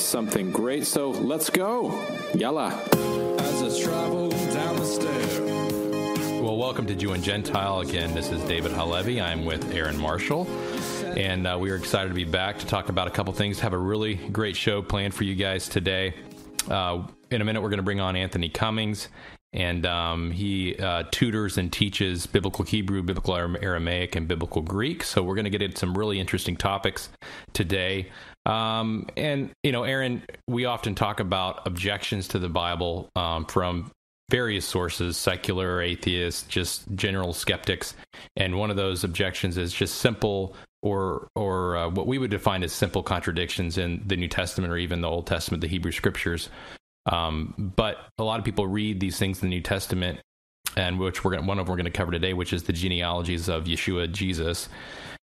is something great. So let's go. Yalla. As I travel down the stair. Well, welcome to Jew and Gentile. Again, this is David Halevi. I'm with Aaron Marshall. And uh, we are excited to be back to talk about a couple things. Have a really great show planned for you guys today. Uh, in a minute, we're going to bring on Anthony Cummings, and um, he uh, tutors and teaches biblical Hebrew, biblical Aramaic, and biblical Greek. So we're going to get into some really interesting topics today. Um, and you know, Aaron, we often talk about objections to the Bible um, from various sources secular atheists just general skeptics and one of those objections is just simple or or uh, what we would define as simple contradictions in the New Testament or even the Old Testament, the Hebrew Scriptures. Um, but a lot of people read these things in the New Testament, and which we're gonna, one of them we're going to cover today, which is the genealogies of Yeshua, Jesus.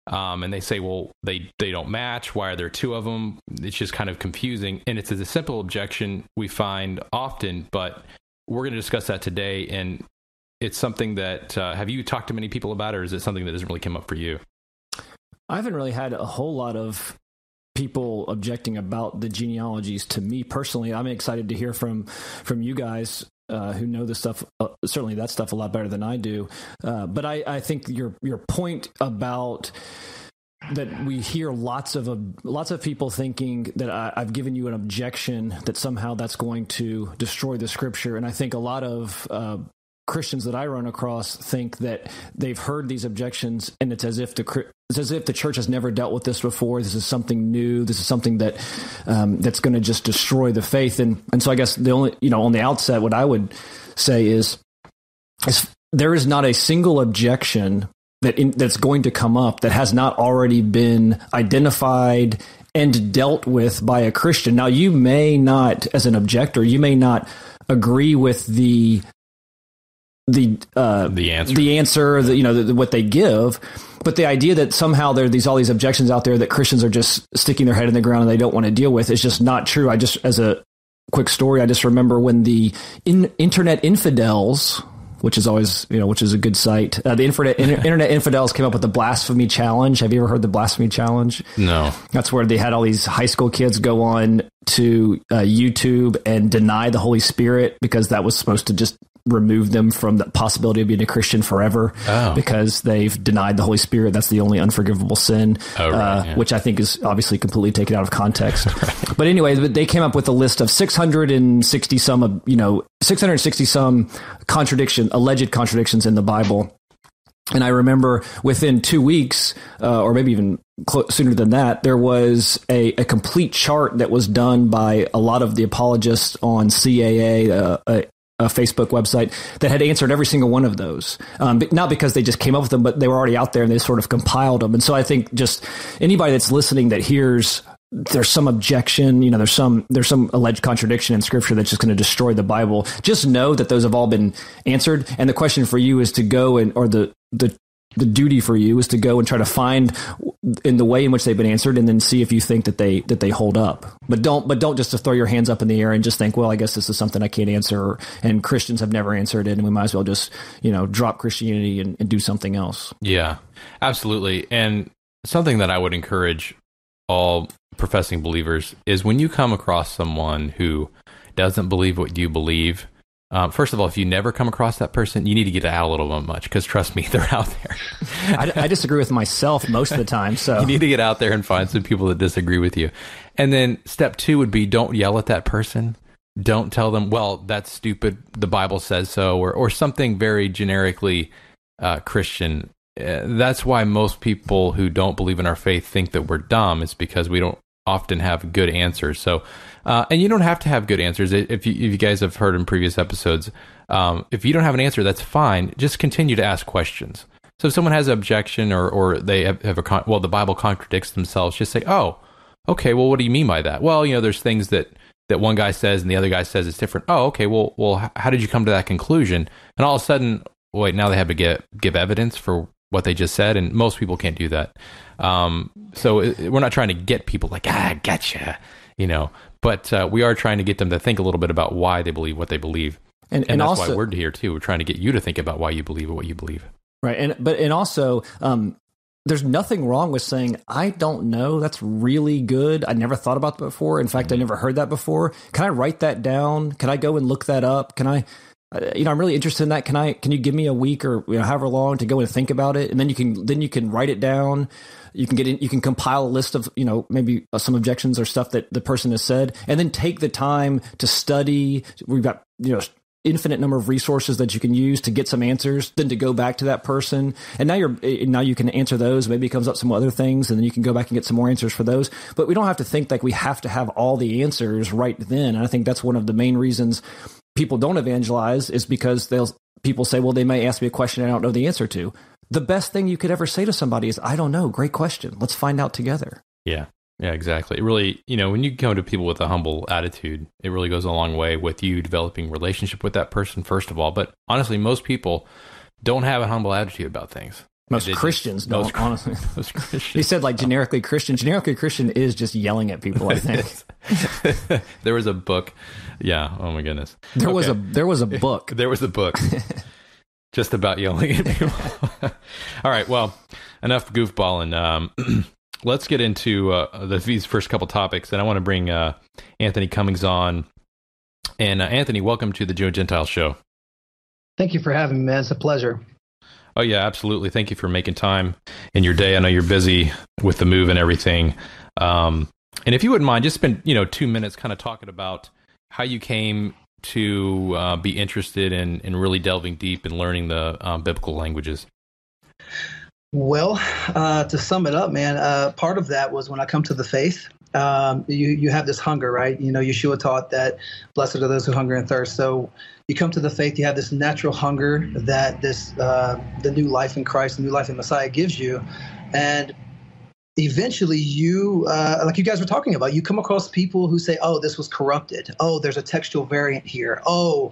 Um, and they say, well, they they don't match. Why are there two of them? It's just kind of confusing, and it's a simple objection we find often, but we're going to discuss that today. And it's something that uh, have you talked to many people about, or is it something that doesn't really come up for you? I haven't really had a whole lot of people objecting about the genealogies to me personally. I'm excited to hear from from you guys uh, who know the stuff, uh, certainly that stuff a lot better than I do. Uh, but I, I think your your point about that we hear lots of uh, lots of people thinking that I, have given you an objection that somehow that's going to destroy the scripture, and I think a lot of uh, Christians that I run across think that they've heard these objections, and it's as if the it's as if the church has never dealt with this before. This is something new. This is something that um, that's going to just destroy the faith. And and so I guess the only you know on the outset, what I would say is, is there is not a single objection that in, that's going to come up that has not already been identified and dealt with by a Christian. Now, you may not, as an objector, you may not agree with the the uh, the answer, the answer, the, you know, the, what they give. But the idea that somehow there are these all these objections out there that Christians are just sticking their head in the ground and they don't want to deal with is just not true. I just, as a quick story, I just remember when the in, internet infidels, which is always you know which is a good site. Uh, the internet, internet infidels came up with the blasphemy challenge. Have you ever heard the blasphemy challenge? No. That's where they had all these high school kids go on to uh, YouTube and deny the Holy Spirit because that was supposed to just remove them from the possibility of being a Christian forever oh. because they've denied the Holy Spirit. That's the only unforgivable sin, oh, right, uh, yeah. which I think is obviously completely taken out of context. right. But anyway, they came up with a list of 660 some, you know, 660 some contradiction, alleged contradictions in the Bible. And I remember within two weeks, uh, or maybe even cl- sooner than that, there was a, a, complete chart that was done by a lot of the apologists on CAA, uh, a Facebook website that had answered every single one of those. Um, not because they just came up with them, but they were already out there and they sort of compiled them. And so I think just anybody that's listening that hears there's some objection, you know, there's some there's some alleged contradiction in scripture that's just going to destroy the Bible. Just know that those have all been answered. And the question for you is to go and or the the the duty for you is to go and try to find in the way in which they've been answered and then see if you think that they that they hold up. But don't but don't just to throw your hands up in the air and just think well i guess this is something i can't answer and christians have never answered it and we might as well just you know drop christianity and, and do something else. Yeah absolutely. And something that i would encourage all professing believers is when you come across someone who doesn't believe what you believe um, first of all, if you never come across that person, you need to get out a little bit much because trust me, they're out there. I, I, disagree with myself most of the time. So you need to get out there and find some people that disagree with you. And then step two would be don't yell at that person. Don't tell them, well, that's stupid. The Bible says so, or or something very generically uh, Christian. Uh, that's why most people who don't believe in our faith think that we're dumb. It's because we don't often have good answers. So uh, and you don't have to have good answers. If you, if you guys have heard in previous episodes, um, if you don't have an answer, that's fine. Just continue to ask questions. So if someone has an objection or, or they have, have a, con- well, the Bible contradicts themselves, just say, oh, okay, well, what do you mean by that? Well, you know, there's things that, that one guy says and the other guy says it's different. Oh, okay, well, well, how did you come to that conclusion? And all of a sudden, wait, now they have to get, give evidence for what they just said, and most people can't do that. Um, so it, we're not trying to get people like ah, gotcha, you know, but uh, we are trying to get them to think a little bit about why they believe what they believe, and, and, and that's also, why we're here too. We're trying to get you to think about why you believe what you believe. Right, and but and also, um, there's nothing wrong with saying I don't know. That's really good. I never thought about that before. In fact, I never heard that before. Can I write that down? Can I go and look that up? Can I? Uh, you know, I'm really interested in that. Can I? Can you give me a week or you know, however long to go and think about it, and then you can then you can write it down. You can get in, you can compile a list of you know maybe uh, some objections or stuff that the person has said, and then take the time to study. We've got you know infinite number of resources that you can use to get some answers then to go back to that person. And now you're eh, now you can answer those. Maybe it comes up some other things and then you can go back and get some more answers for those. But we don't have to think like we have to have all the answers right then. And i think that's one of the main reasons people don't evangelize is because they'll people say well they may ask me a question i don't know the answer to the best thing you could ever say to somebody is i don't know great question let's find out together yeah yeah, exactly. It really, you know, when you come to people with a humble attitude, it really goes a long way with you developing relationship with that person first of all. But honestly, most people don't have a humble attitude about things. Most Christians don't, most, honestly. Most Christians. he said like generically Christian. Generically Christian is just yelling at people, I think. there was a book. Yeah. Oh my goodness. There okay. was a there was a book. there was a book. Just about yelling at people. All right. Well, enough goofballing. Um, let's get into uh, the, these first couple topics, and I want to bring uh, Anthony Cummings on. And uh, Anthony, welcome to the Joe Gentile Show. Thank you for having me, man. It's a pleasure. Oh yeah, absolutely. Thank you for making time in your day. I know you're busy with the move and everything. Um, and if you wouldn't mind, just spend you know two minutes kind of talking about how you came to uh, be interested in in really delving deep and learning the um, biblical languages. Well, uh, to sum it up, man, uh, part of that was when I come to the faith. Um, you you have this hunger, right? You know, Yeshua taught that blessed are those who hunger and thirst. So you come to the faith, you have this natural hunger that this uh, the new life in Christ, the new life in Messiah gives you, and eventually you uh, like you guys were talking about you come across people who say oh this was corrupted. Oh there's a textual variant here. Oh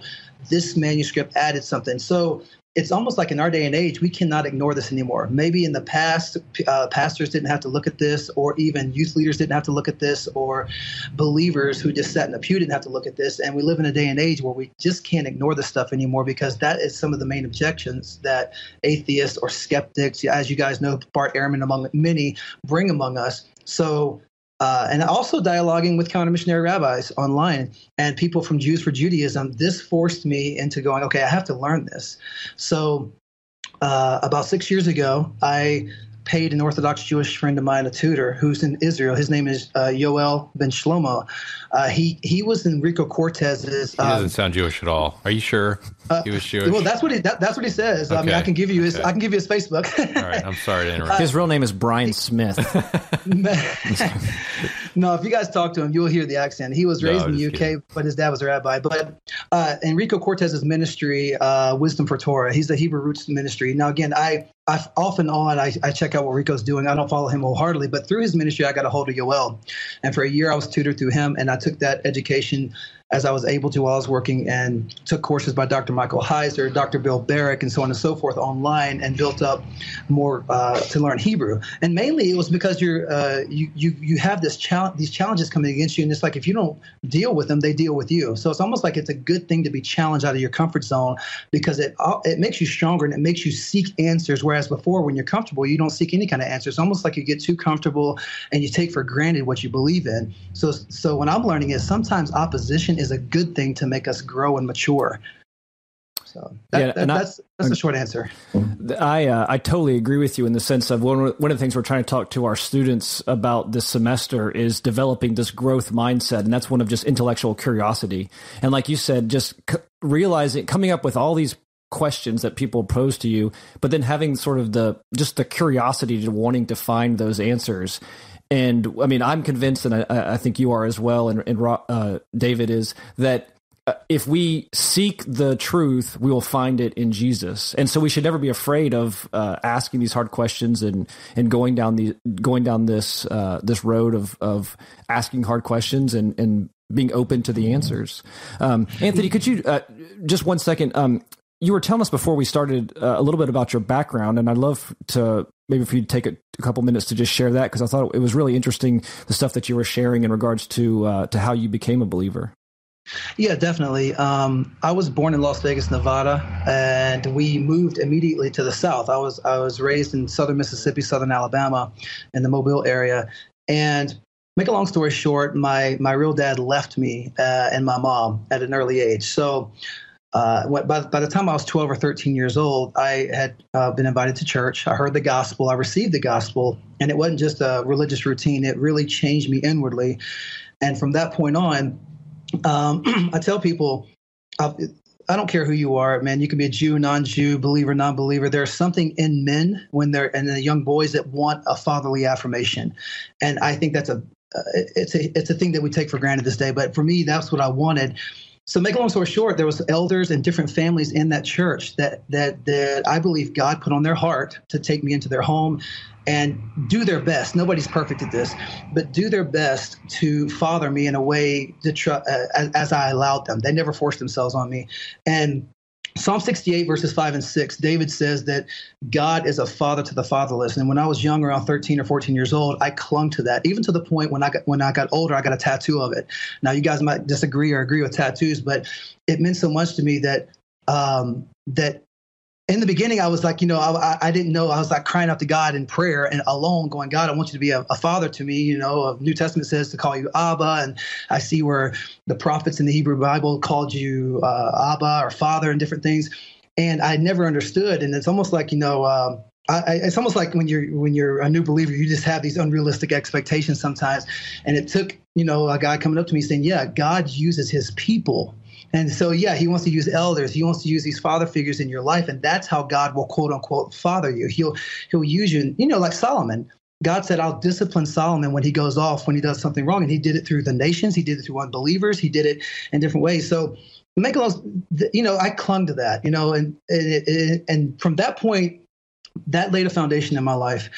this manuscript added something. So it's almost like in our day and age, we cannot ignore this anymore. Maybe in the past, uh, pastors didn't have to look at this, or even youth leaders didn't have to look at this, or believers who just sat in a pew didn't have to look at this. And we live in a day and age where we just can't ignore this stuff anymore because that is some of the main objections that atheists or skeptics, as you guys know, Bart Ehrman among many, bring among us. So uh, and also dialoguing with counter missionary rabbis online and people from Jews for Judaism. This forced me into going, okay, I have to learn this. So uh, about six years ago, I paid an Orthodox Jewish friend of mine, a tutor who's in Israel. His name is uh, Yoel Ben Shlomo. Uh, he he was Enrico Cortes's. Um, he doesn't sound Jewish at all. Are you sure uh, he was Jewish? Well, that's what he that, that's what he says. Okay. I mean, I can give you his okay. I can give you his Facebook. all right, I'm sorry to interrupt. His real name is Brian Smith. no, if you guys talk to him, you'll hear the accent. He was raised no, in the UK, kidding. but his dad was a rabbi. But uh, Enrico Cortes's ministry, uh, Wisdom for Torah, he's the Hebrew Roots ministry. Now, again, I I, off and on, I, I, check out what Rico's doing. I don't follow him wholeheartedly, but through his ministry, I got a hold of Yoel. And for a year, I was tutored through him, and I took that education as I was able to while I was working and took courses by Dr. Michael Heiser, Dr. Bill Barrick, and so on and so forth online and built up more uh, to learn Hebrew. And mainly it was because you're uh, you you you have this challenge these challenges coming against you, and it's like if you don't deal with them, they deal with you. So it's almost like it's a good thing to be challenged out of your comfort zone because it it makes you stronger and it makes you seek answers. Whereas before, when you're comfortable, you don't seek any kind of answers. It's almost like you get too comfortable and you take for granted what you believe in. So so when I'm learning is sometimes opposition is a good thing to make us grow and mature. So that, yeah, that, that's that's the short answer. I uh, I totally agree with you in the sense of one one of the things we're trying to talk to our students about this semester is developing this growth mindset, and that's one of just intellectual curiosity. And like you said, just c- realizing coming up with all these questions that people pose to you, but then having sort of the just the curiosity to wanting to find those answers and I mean, I'm convinced, and I, I think you are as well, and, and uh, David is that uh, if we seek the truth, we will find it in Jesus. And so we should never be afraid of uh, asking these hard questions and and going down the going down this uh, this road of of asking hard questions and and being open to the answers. Um, Anthony, could you uh, just one second? Um, you were telling us before we started uh, a little bit about your background, and I'd love to maybe if you to take a, a couple minutes to just share that because I thought it was really interesting the stuff that you were sharing in regards to uh, to how you became a believer. Yeah, definitely. Um, I was born in Las Vegas, Nevada, and we moved immediately to the south. I was I was raised in southern Mississippi, southern Alabama, in the Mobile area. And make a long story short, my my real dad left me uh, and my mom at an early age. So. Uh, by, by the time I was 12 or 13 years old, I had uh, been invited to church. I heard the gospel. I received the gospel, and it wasn't just a religious routine. It really changed me inwardly. And from that point on, um, I tell people, I'll, I don't care who you are, man. You can be a Jew, non-Jew, believer, non-believer. There's something in men when they're and the young boys that want a fatherly affirmation, and I think that's a uh, it's a it's a thing that we take for granted this day. But for me, that's what I wanted. So, make a long story short, there was elders and different families in that church that that that I believe God put on their heart to take me into their home and do their best. Nobody's perfect at this, but do their best to father me in a way to uh, as, as I allowed them. They never forced themselves on me. And Psalm 68, verses 5 and 6, David says that God is a father to the fatherless. And when I was young, around 13 or 14 years old, I clung to that. Even to the point when I got when I got older, I got a tattoo of it. Now, you guys might disagree or agree with tattoos, but it meant so much to me that um, that in the beginning, I was like, you know, I, I didn't know. I was like crying out to God in prayer and alone, going, God, I want you to be a, a father to me. You know, New Testament says to call you Abba, and I see where the prophets in the Hebrew Bible called you uh, Abba or Father and different things. And I never understood. And it's almost like, you know, um, I, it's almost like when you're when you're a new believer, you just have these unrealistic expectations sometimes. And it took, you know, a guy coming up to me saying, "Yeah, God uses His people." And so, yeah, he wants to use elders. He wants to use these father figures in your life, and that's how God will quote unquote father you. He'll he'll use you. You know, like Solomon. God said, "I'll discipline Solomon when he goes off when he does something wrong," and he did it through the nations. He did it through unbelievers. He did it in different ways. So, make a lot. you know, I clung to that. You know, and and, and from that point, that laid a foundation in my life.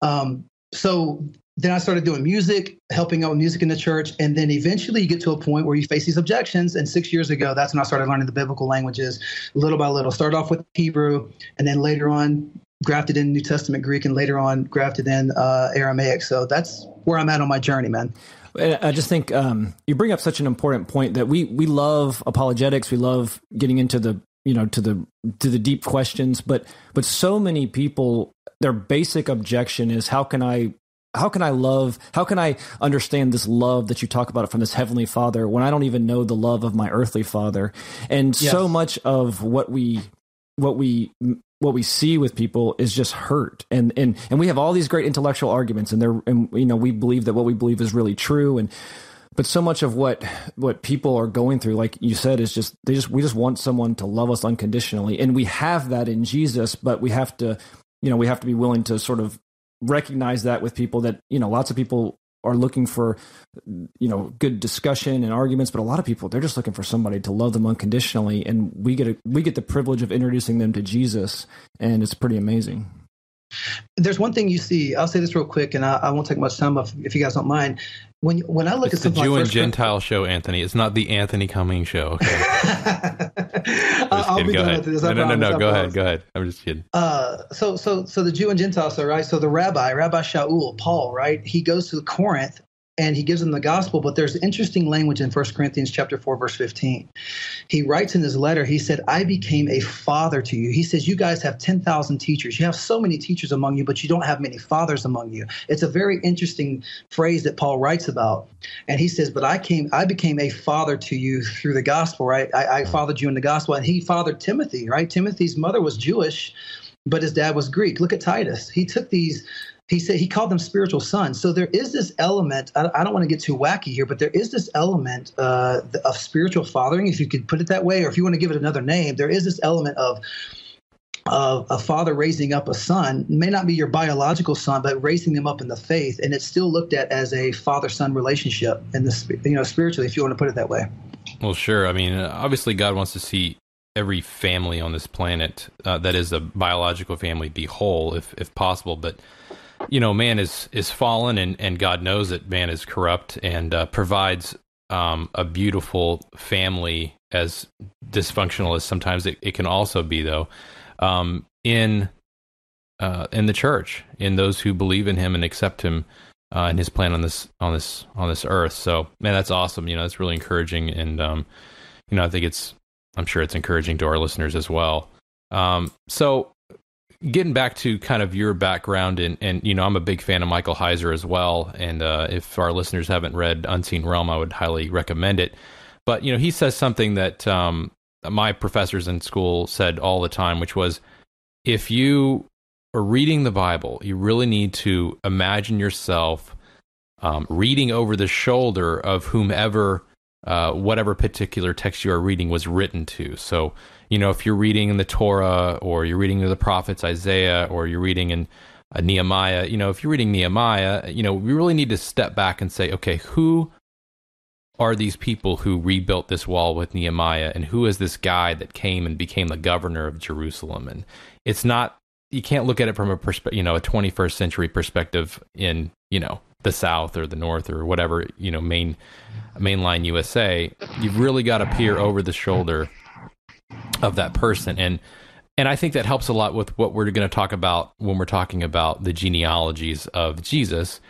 Um, so then I started doing music, helping out with music in the church. And then eventually you get to a point where you face these objections. And six years ago, that's when I started learning the biblical languages little by little. Start off with Hebrew, and then later on, grafted in New Testament Greek, and later on, grafted in uh, Aramaic. So that's where I'm at on my journey, man. I just think um, you bring up such an important point that we we love apologetics. We love getting into the you know to the to the deep questions, but but so many people their basic objection is how can I how can I love, how can I understand this love that you talk about from this heavenly father when I don't even know the love of my earthly father? And yes. so much of what we, what we, what we see with people is just hurt and and and we have all these great intellectual arguments and they're and you know we believe that what we believe is really true and but so much of what what people are going through like you said is just they just we just want someone to love us unconditionally and we have that in Jesus but we have to you know we have to be willing to sort of recognize that with people that you know lots of people are looking for you know good discussion and arguments but a lot of people they're just looking for somebody to love them unconditionally. And we get a, we get the privilege of introducing them to Jesus and it's pretty amazing. There's one thing you see i'll say this real quick and i, I won't take much time if, if you guys don't mind when when I look it's at the Jew like and Gentile show, Anthony. It's not the Anthony Cummings show. Okay. I'll be done with this. no, no, no, no. Go ahead. Go ahead. I'm just kidding. Uh, so, so, so the Jew and Gentile, so right. So the rabbi, Rabbi Shaul, Paul, right. He goes to Corinth and he gives them the gospel but there's interesting language in 1 corinthians chapter 4 verse 15 he writes in his letter he said i became a father to you. He says you guys have 10000 teachers. You have so many teachers among you but you don't have many fathers among you. It's a very interesting phrase that paul writes about. And he says but i came i became a father to you through the gospel right? I, I fathered you in the gospel. And he fathered timothy right? Timothy's mother was jewish but his dad was greek. Look at titus. He took these he said he called them spiritual sons. So there is this element. I, I don't want to get too wacky here, but there is this element uh, of spiritual fathering, if you could put it that way, or if you want to give it another name. There is this element of of a father raising up a son may not be your biological son, but raising them up in the faith, and it's still looked at as a father-son relationship in this you know spiritually, if you want to put it that way. Well, sure. I mean, obviously, God wants to see every family on this planet uh, that is a biological family be whole, if if possible, but you know, man is is fallen, and and God knows that man is corrupt, and uh, provides um, a beautiful family as dysfunctional as sometimes it, it can also be, though, um, in uh, in the church, in those who believe in Him and accept Him uh, and His plan on this on this on this earth. So, man, that's awesome. You know, that's really encouraging, and um, you know, I think it's I'm sure it's encouraging to our listeners as well. Um, so, getting back to kind of your background, and and you know, I'm a big fan of Michael Heiser as well. And uh, if our listeners haven't read Unseen Realm, I would highly recommend it. But you know, he says something that um, my professors in school said all the time, which was, if you are reading the Bible, you really need to imagine yourself um, reading over the shoulder of whomever, uh, whatever particular text you are reading was written to. So, you know, if you're reading in the Torah or you're reading the prophets Isaiah or you're reading in uh, Nehemiah, you know, if you're reading Nehemiah, you know, we really need to step back and say, okay, who are these people who rebuilt this wall with Nehemiah and who is this guy that came and became the governor of Jerusalem? And it's not you can't look at it from a perspective, you know, a 21st century perspective in, you know, the South or the North or whatever, you know, main mainline USA. You've really got to peer over the shoulder of that person, and and I think that helps a lot with what we're going to talk about when we're talking about the genealogies of Jesus.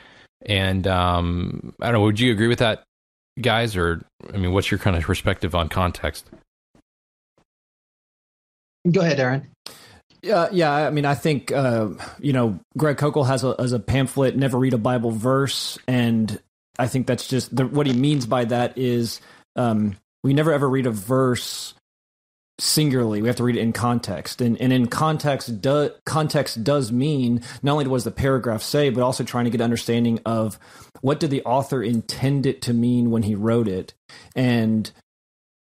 And um, I don't know, would you agree with that, guys? Or I mean, what's your kind of perspective on context? Go ahead, Aaron. Yeah, yeah. I mean, I think uh, you know, Greg Koukl has a, has a pamphlet, "Never Read a Bible Verse," and I think that's just the, what he means by that is um, we never ever read a verse singularly. We have to read it in context, and and in context, do, context does mean not only what does the paragraph say, but also trying to get understanding of what did the author intend it to mean when he wrote it, and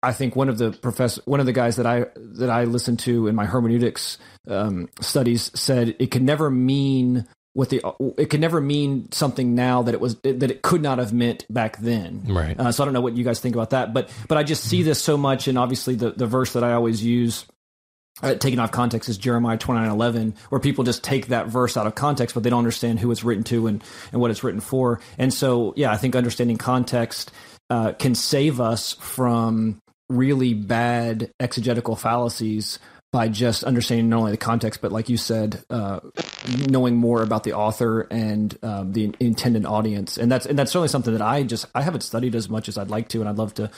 I think one of the professor, one of the guys that I that I listened to in my hermeneutics um, studies said it can never mean what the it could never mean something now that it was that it could not have meant back then. Right. Uh, so I don't know what you guys think about that, but but I just see this so much, and obviously the the verse that I always use. Uh, taken off context is Jeremiah twenty nine eleven, where people just take that verse out of context, but they don't understand who it's written to and, and what it's written for. And so, yeah, I think understanding context uh, can save us from really bad exegetical fallacies by just understanding not only the context, but like you said, uh, knowing more about the author and um, the intended audience, and that's and that's certainly something that I just I haven't studied as much as I'd like to, and I'd love to,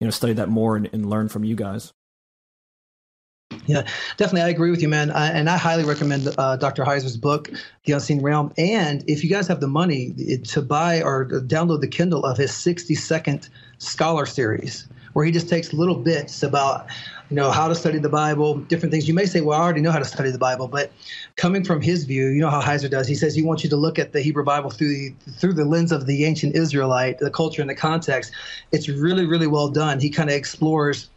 you know, study that more and, and learn from you guys. Yeah, definitely. I agree with you, man. I, and I highly recommend uh, Dr. Heiser's book, The Unseen Realm. And if you guys have the money to buy or download the Kindle of his 60 second scholar series, where he just takes little bits about you know how to study the bible different things. You may say well i already know how to study the bible but coming from his view you know how heiser does. He says he wants you to look at the hebrew bible through the through the lens of the ancient israelite the culture and the context. It's really really well done. He kind of explores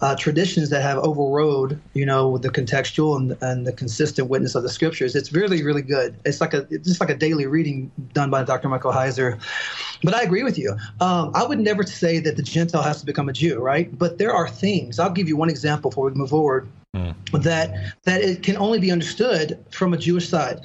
uh, traditions that have overrode, you know, the contextual and, and the consistent witness of the scriptures. It's really, really good. It's like a it's just like a daily reading done by Dr. Michael Heiser. But I agree with you. Um, I would never say that the Gentile has to become a Jew, right? But there are things. I'll give you one example before we move forward. Mm. That that it can only be understood from a Jewish side.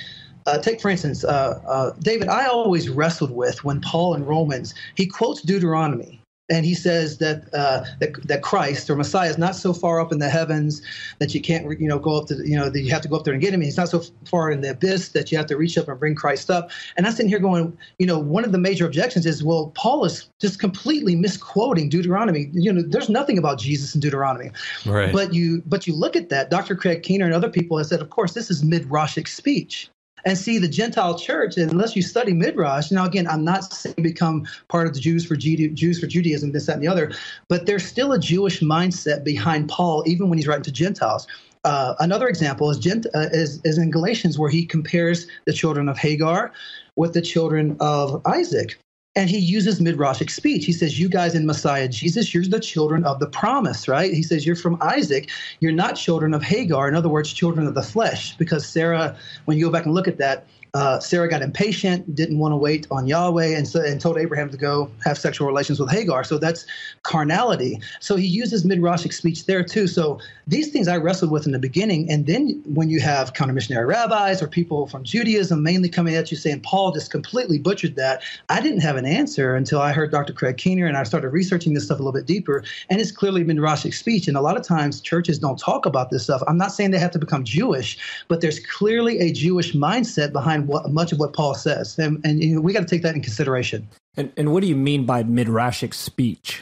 Uh, take for instance, uh, uh, David. I always wrestled with when Paul in Romans he quotes Deuteronomy, and he says that, uh, that that Christ or Messiah is not so far up in the heavens that you can't you know go up to you know that you have to go up there and get him. He's not so far in the abyss that you have to reach up and bring Christ up. And I'm sitting here going, you know, one of the major objections is, well, Paul is just completely misquoting Deuteronomy. You know, there's nothing about Jesus in Deuteronomy. Right. But you but you look at that, Dr. Craig Keener and other people have said, of course, this is midrashic speech and see the Gentile church, unless you study Midrash, now again, I'm not saying become part of the Jews for Jews for Judaism, this, that, and the other, but there's still a Jewish mindset behind Paul, even when he's writing to Gentiles. Uh, another example is, Gent- uh, is, is in Galatians, where he compares the children of Hagar with the children of Isaac. And he uses midrashic speech. He says, You guys in Messiah Jesus, you're the children of the promise, right? He says, You're from Isaac. You're not children of Hagar. In other words, children of the flesh. Because Sarah, when you go back and look at that, uh, Sarah got impatient, didn't want to wait on Yahweh, and so and told Abraham to go have sexual relations with Hagar. So that's carnality. So he uses midrashic speech there too. So these things I wrestled with in the beginning, and then when you have counter missionary rabbis or people from Judaism mainly coming at you saying Paul just completely butchered that, I didn't have an answer until I heard Dr. Craig Keener and I started researching this stuff a little bit deeper. And it's clearly midrashic speech, and a lot of times churches don't talk about this stuff. I'm not saying they have to become Jewish, but there's clearly a Jewish mindset behind what, much of what Paul says, and, and you know, we got to take that in consideration. And, and what do you mean by midrashic speech?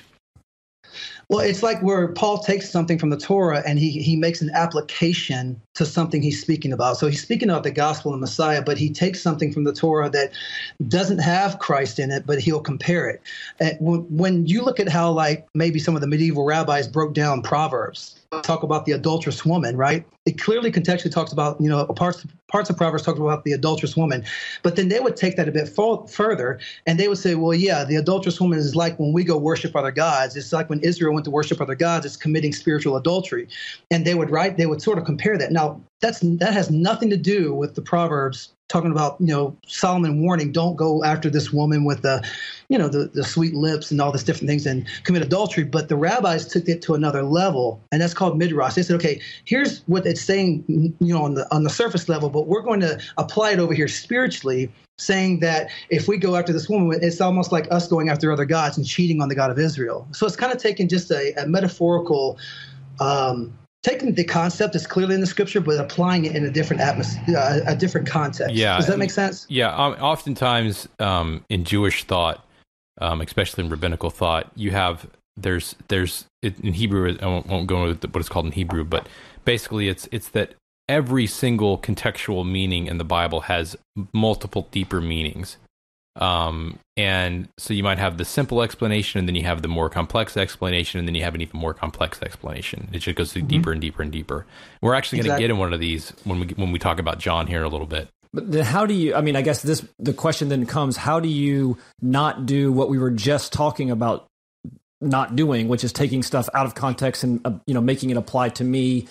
Well, it's like where Paul takes something from the Torah and he, he makes an application to something he's speaking about. So he's speaking about the gospel and Messiah, but he takes something from the Torah that doesn't have Christ in it, but he'll compare it. And when, when you look at how, like, maybe some of the medieval rabbis broke down Proverbs, talk about the adulterous woman, right? It clearly contextually talks about, you know, parts parts of Proverbs talk about the adulterous woman, but then they would take that a bit further and they would say, well, yeah, the adulterous woman is like when we go worship other gods. It's like when Israel went to worship other gods, it's committing spiritual adultery, and they would write, they would sort of compare that. Now, that's that has nothing to do with the Proverbs talking about you know Solomon warning don't go after this woman with the you know the, the sweet lips and all these different things and commit adultery. But the rabbis took it to another level and that's called midrash. They said okay here's what it's saying you know on the on the surface level but we're going to apply it over here spiritually saying that if we go after this woman it's almost like us going after other gods and cheating on the god of israel. So it's kind of taken just a, a metaphorical um, taking the concept that's clearly in the scripture, but applying it in a different atmosphere, uh, a different context. Yeah, does that make sense? Yeah, um, oftentimes um, in Jewish thought, um, especially in rabbinical thought, you have there's there's in Hebrew. I won't, won't go into what it's called in Hebrew, but basically, it's it's that every single contextual meaning in the Bible has multiple deeper meanings. Um, and so you might have the simple explanation, and then you have the more complex explanation, and then you have an even more complex explanation. It just goes mm-hmm. deeper and deeper and deeper. We're actually going to get in one of these when we when we talk about John here in a little bit. But then how do you? I mean, I guess this the question then comes: How do you not do what we were just talking about not doing, which is taking stuff out of context and uh, you know making it apply to me?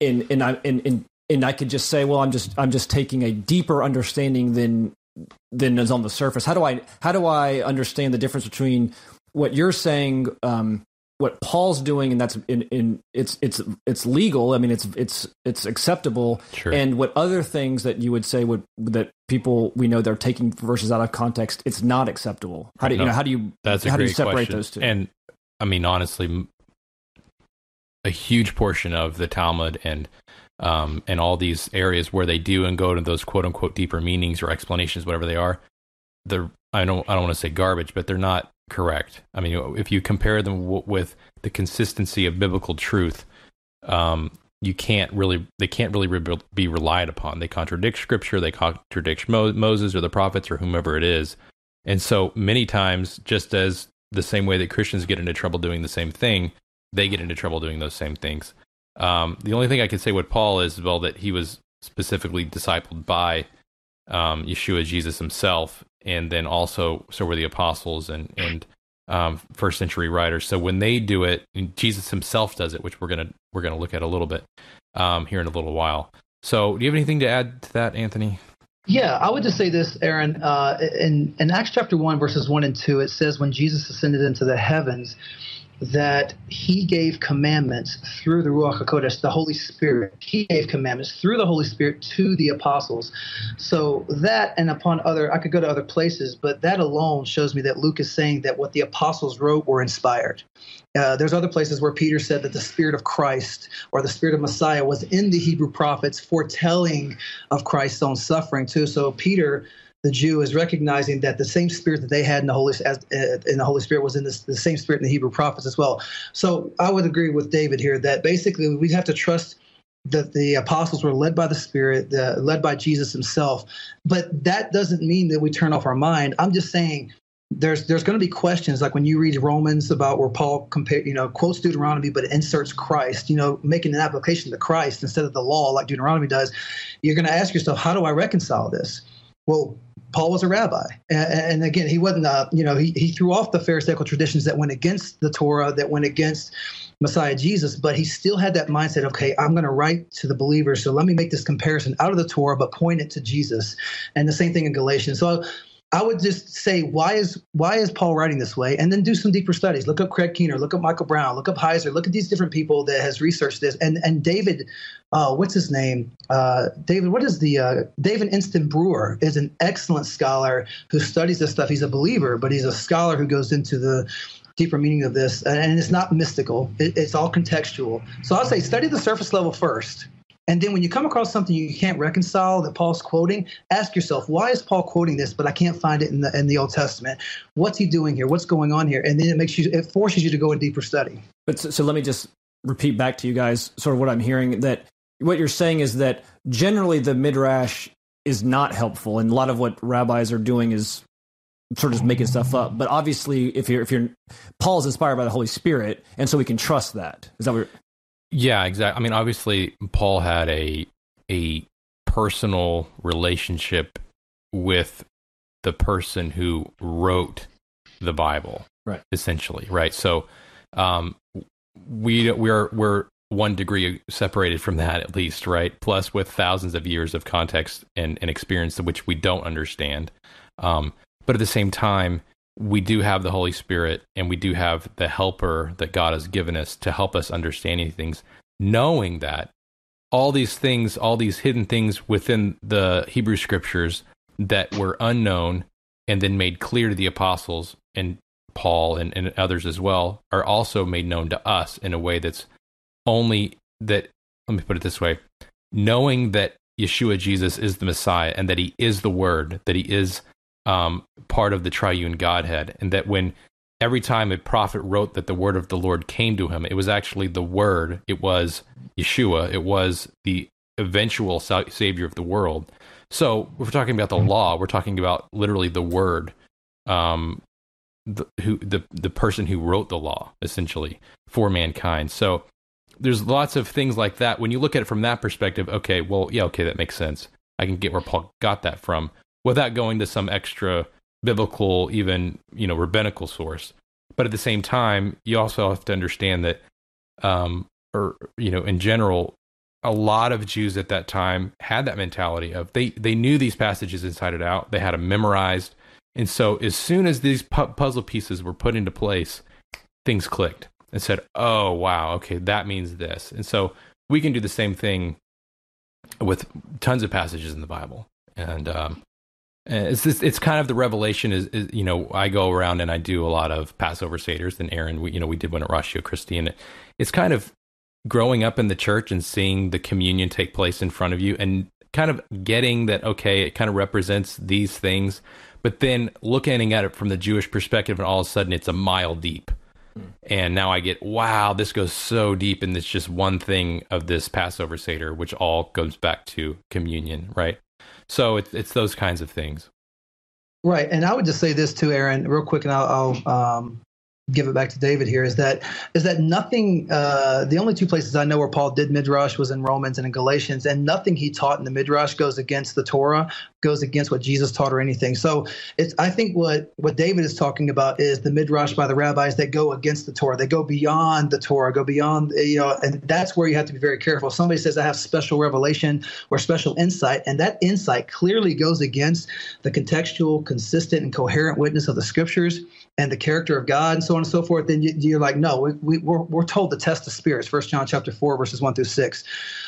In and I in, in and I could just say, well, I'm just I'm just taking a deeper understanding than than is on the surface. How do I how do I understand the difference between what you're saying, um, what Paul's doing, and that's in, in it's it's it's legal. I mean, it's it's it's acceptable, sure. and what other things that you would say would that people we know they're taking verses out of context, it's not acceptable. How do you, no, you know how do you that's how do you separate question. those two? And I mean, honestly, a huge portion of the Talmud and um, and all these areas where they do and go to those quote unquote deeper meanings or explanations, whatever they are, they're I don't I don't want to say garbage, but they're not correct. I mean, if you compare them w- with the consistency of biblical truth, um, you can't really they can't really re- be relied upon. They contradict Scripture, they contradict Mo- Moses or the prophets or whomever it is, and so many times, just as the same way that Christians get into trouble doing the same thing, they get into trouble doing those same things. Um, the only thing I can say with Paul is well that he was specifically discipled by um, Yeshua Jesus himself, and then also so were the apostles and and um, first century writers. So when they do it, Jesus himself does it, which we're gonna we're gonna look at a little bit um, here in a little while. So do you have anything to add to that, Anthony? Yeah, I would just say this, Aaron. Uh, in, in Acts chapter 1, verses 1 and 2, it says, When Jesus ascended into the heavens, that he gave commandments through the Ruach HaKodesh, the Holy Spirit. He gave commandments through the Holy Spirit to the apostles. So that and upon other, I could go to other places, but that alone shows me that Luke is saying that what the apostles wrote were inspired. Uh, there's other places where Peter said that the Spirit of Christ or the Spirit of Messiah was in the Hebrew prophets foretelling of Christ's own suffering too. So Peter the Jew is recognizing that the same spirit that they had in the Holy as, uh, in the Holy Spirit was in this, the same spirit in the Hebrew prophets as well. So I would agree with David here that basically we have to trust that the apostles were led by the Spirit, led by Jesus Himself. But that doesn't mean that we turn off our mind. I'm just saying there's there's going to be questions like when you read Romans about where Paul compare you know quotes Deuteronomy but inserts Christ you know making an application to Christ instead of the law like Deuteronomy does you're going to ask yourself how do I reconcile this well Paul was a rabbi, and, and again, he wasn't. Uh, you know, he he threw off the Pharisaical traditions that went against the Torah, that went against Messiah Jesus, but he still had that mindset. Okay, I'm going to write to the believers, so let me make this comparison out of the Torah, but point it to Jesus. And the same thing in Galatians. So I would just say, why is why is Paul writing this way? And then do some deeper studies. Look up Craig Keener, look up Michael Brown, look up Heiser, look at these different people that has researched this. And and David, uh, what's his name? Uh, David, what is the uh, David Instone-Brewer is an excellent scholar who studies this stuff. He's a believer, but he's a scholar who goes into the deeper meaning of this, and it's not mystical. It, it's all contextual. So I'll say study the surface level first and then when you come across something you can't reconcile that Paul's quoting, ask yourself, why is Paul quoting this, but I can't find it in the in the Old Testament? What's he doing here? What's going on here? And then it makes you it forces you to go a deeper study. But so, so let me just repeat back to you guys sort of what I'm hearing that what you're saying is that generally the midrash is not helpful and a lot of what rabbis are doing is sort of making stuff up. But obviously if you're if you're Paul's inspired by the Holy Spirit and so we can trust that. Is that what yeah, exactly. I mean, obviously, Paul had a a personal relationship with the person who wrote the Bible, right? Essentially, right. So, um, we we're we're one degree separated from that at least, right? Plus, with thousands of years of context and, and experience, which we don't understand. Um, but at the same time, we do have the Holy Spirit and we do have the helper that God has given us to help us understand these things, knowing that all these things, all these hidden things within the Hebrew scriptures that were unknown and then made clear to the apostles and Paul and, and others as well are also made known to us in a way that's only that, let me put it this way, knowing that Yeshua Jesus is the Messiah and that he is the Word, that he is um, part of the triune Godhead, and that when every time a prophet wrote that the word of the Lord came to him, it was actually the word. It was Yeshua. It was the eventual savior of the world. So we're talking about the law, we're talking about literally the word, um, the, who the the person who wrote the law essentially for mankind. So there's lots of things like that. When you look at it from that perspective, okay, well, yeah, okay, that makes sense. I can get where Paul got that from without going to some extra biblical, even you know, rabbinical source. But at the same time, you also have to understand that, um, or you know, in general, a lot of Jews at that time had that mentality of they they knew these passages inside and out. They had them memorized, and so as soon as these pu- puzzle pieces were put into place, things clicked and said, "Oh wow, okay, that means this." And so we can do the same thing with tons of passages in the Bible, and um, Uh, it's just, it's kind of the revelation is, is, you know I go around and I do a lot of Passover seders and Aaron we you know we did one at Rosh Christi and it, it's kind of growing up in the church and seeing the communion take place in front of you and kind of getting that okay it kind of represents these things but then looking at it from the Jewish perspective and all of a sudden it's a mile deep. Hmm. And now I get wow this goes so deep and it's just one thing of this Passover seder which all goes back to communion right so it's it's those kinds of things. Right, and I would just say this too, Aaron, real quick, and I'll, I'll um, give it back to David here is that is that nothing uh, the only two places I know where Paul did midrash was in Romans and in Galatians and nothing he taught in the midrash goes against the Torah goes against what Jesus taught or anything. So it's I think what what David is talking about is the midrash by the rabbis that go against the Torah they go beyond the Torah go beyond you know and that's where you have to be very careful. Somebody says I have special revelation or special insight and that insight clearly goes against the contextual consistent and coherent witness of the scriptures and the character of God and so on and so forth, then you, are like, no, we, we, we're, we're told to test the spirits. First John chapter four, verses one through six.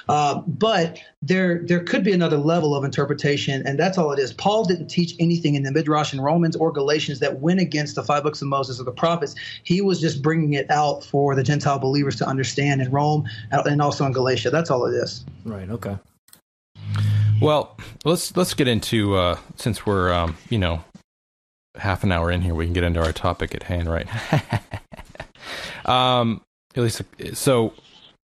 Uh, but there there could be another level of interpretation, and that's all it is. Paul didn't teach anything in the Midrash in Romans or Galatians that went against the five books of Moses or the prophets. He was just bringing it out for the Gentile believers to understand in Rome and also in Galatia. That's all it is. Right. Okay. Well, let's let's get into uh, since we're um, you know half an hour in here, we can get into our topic at hand, right? um, at least, so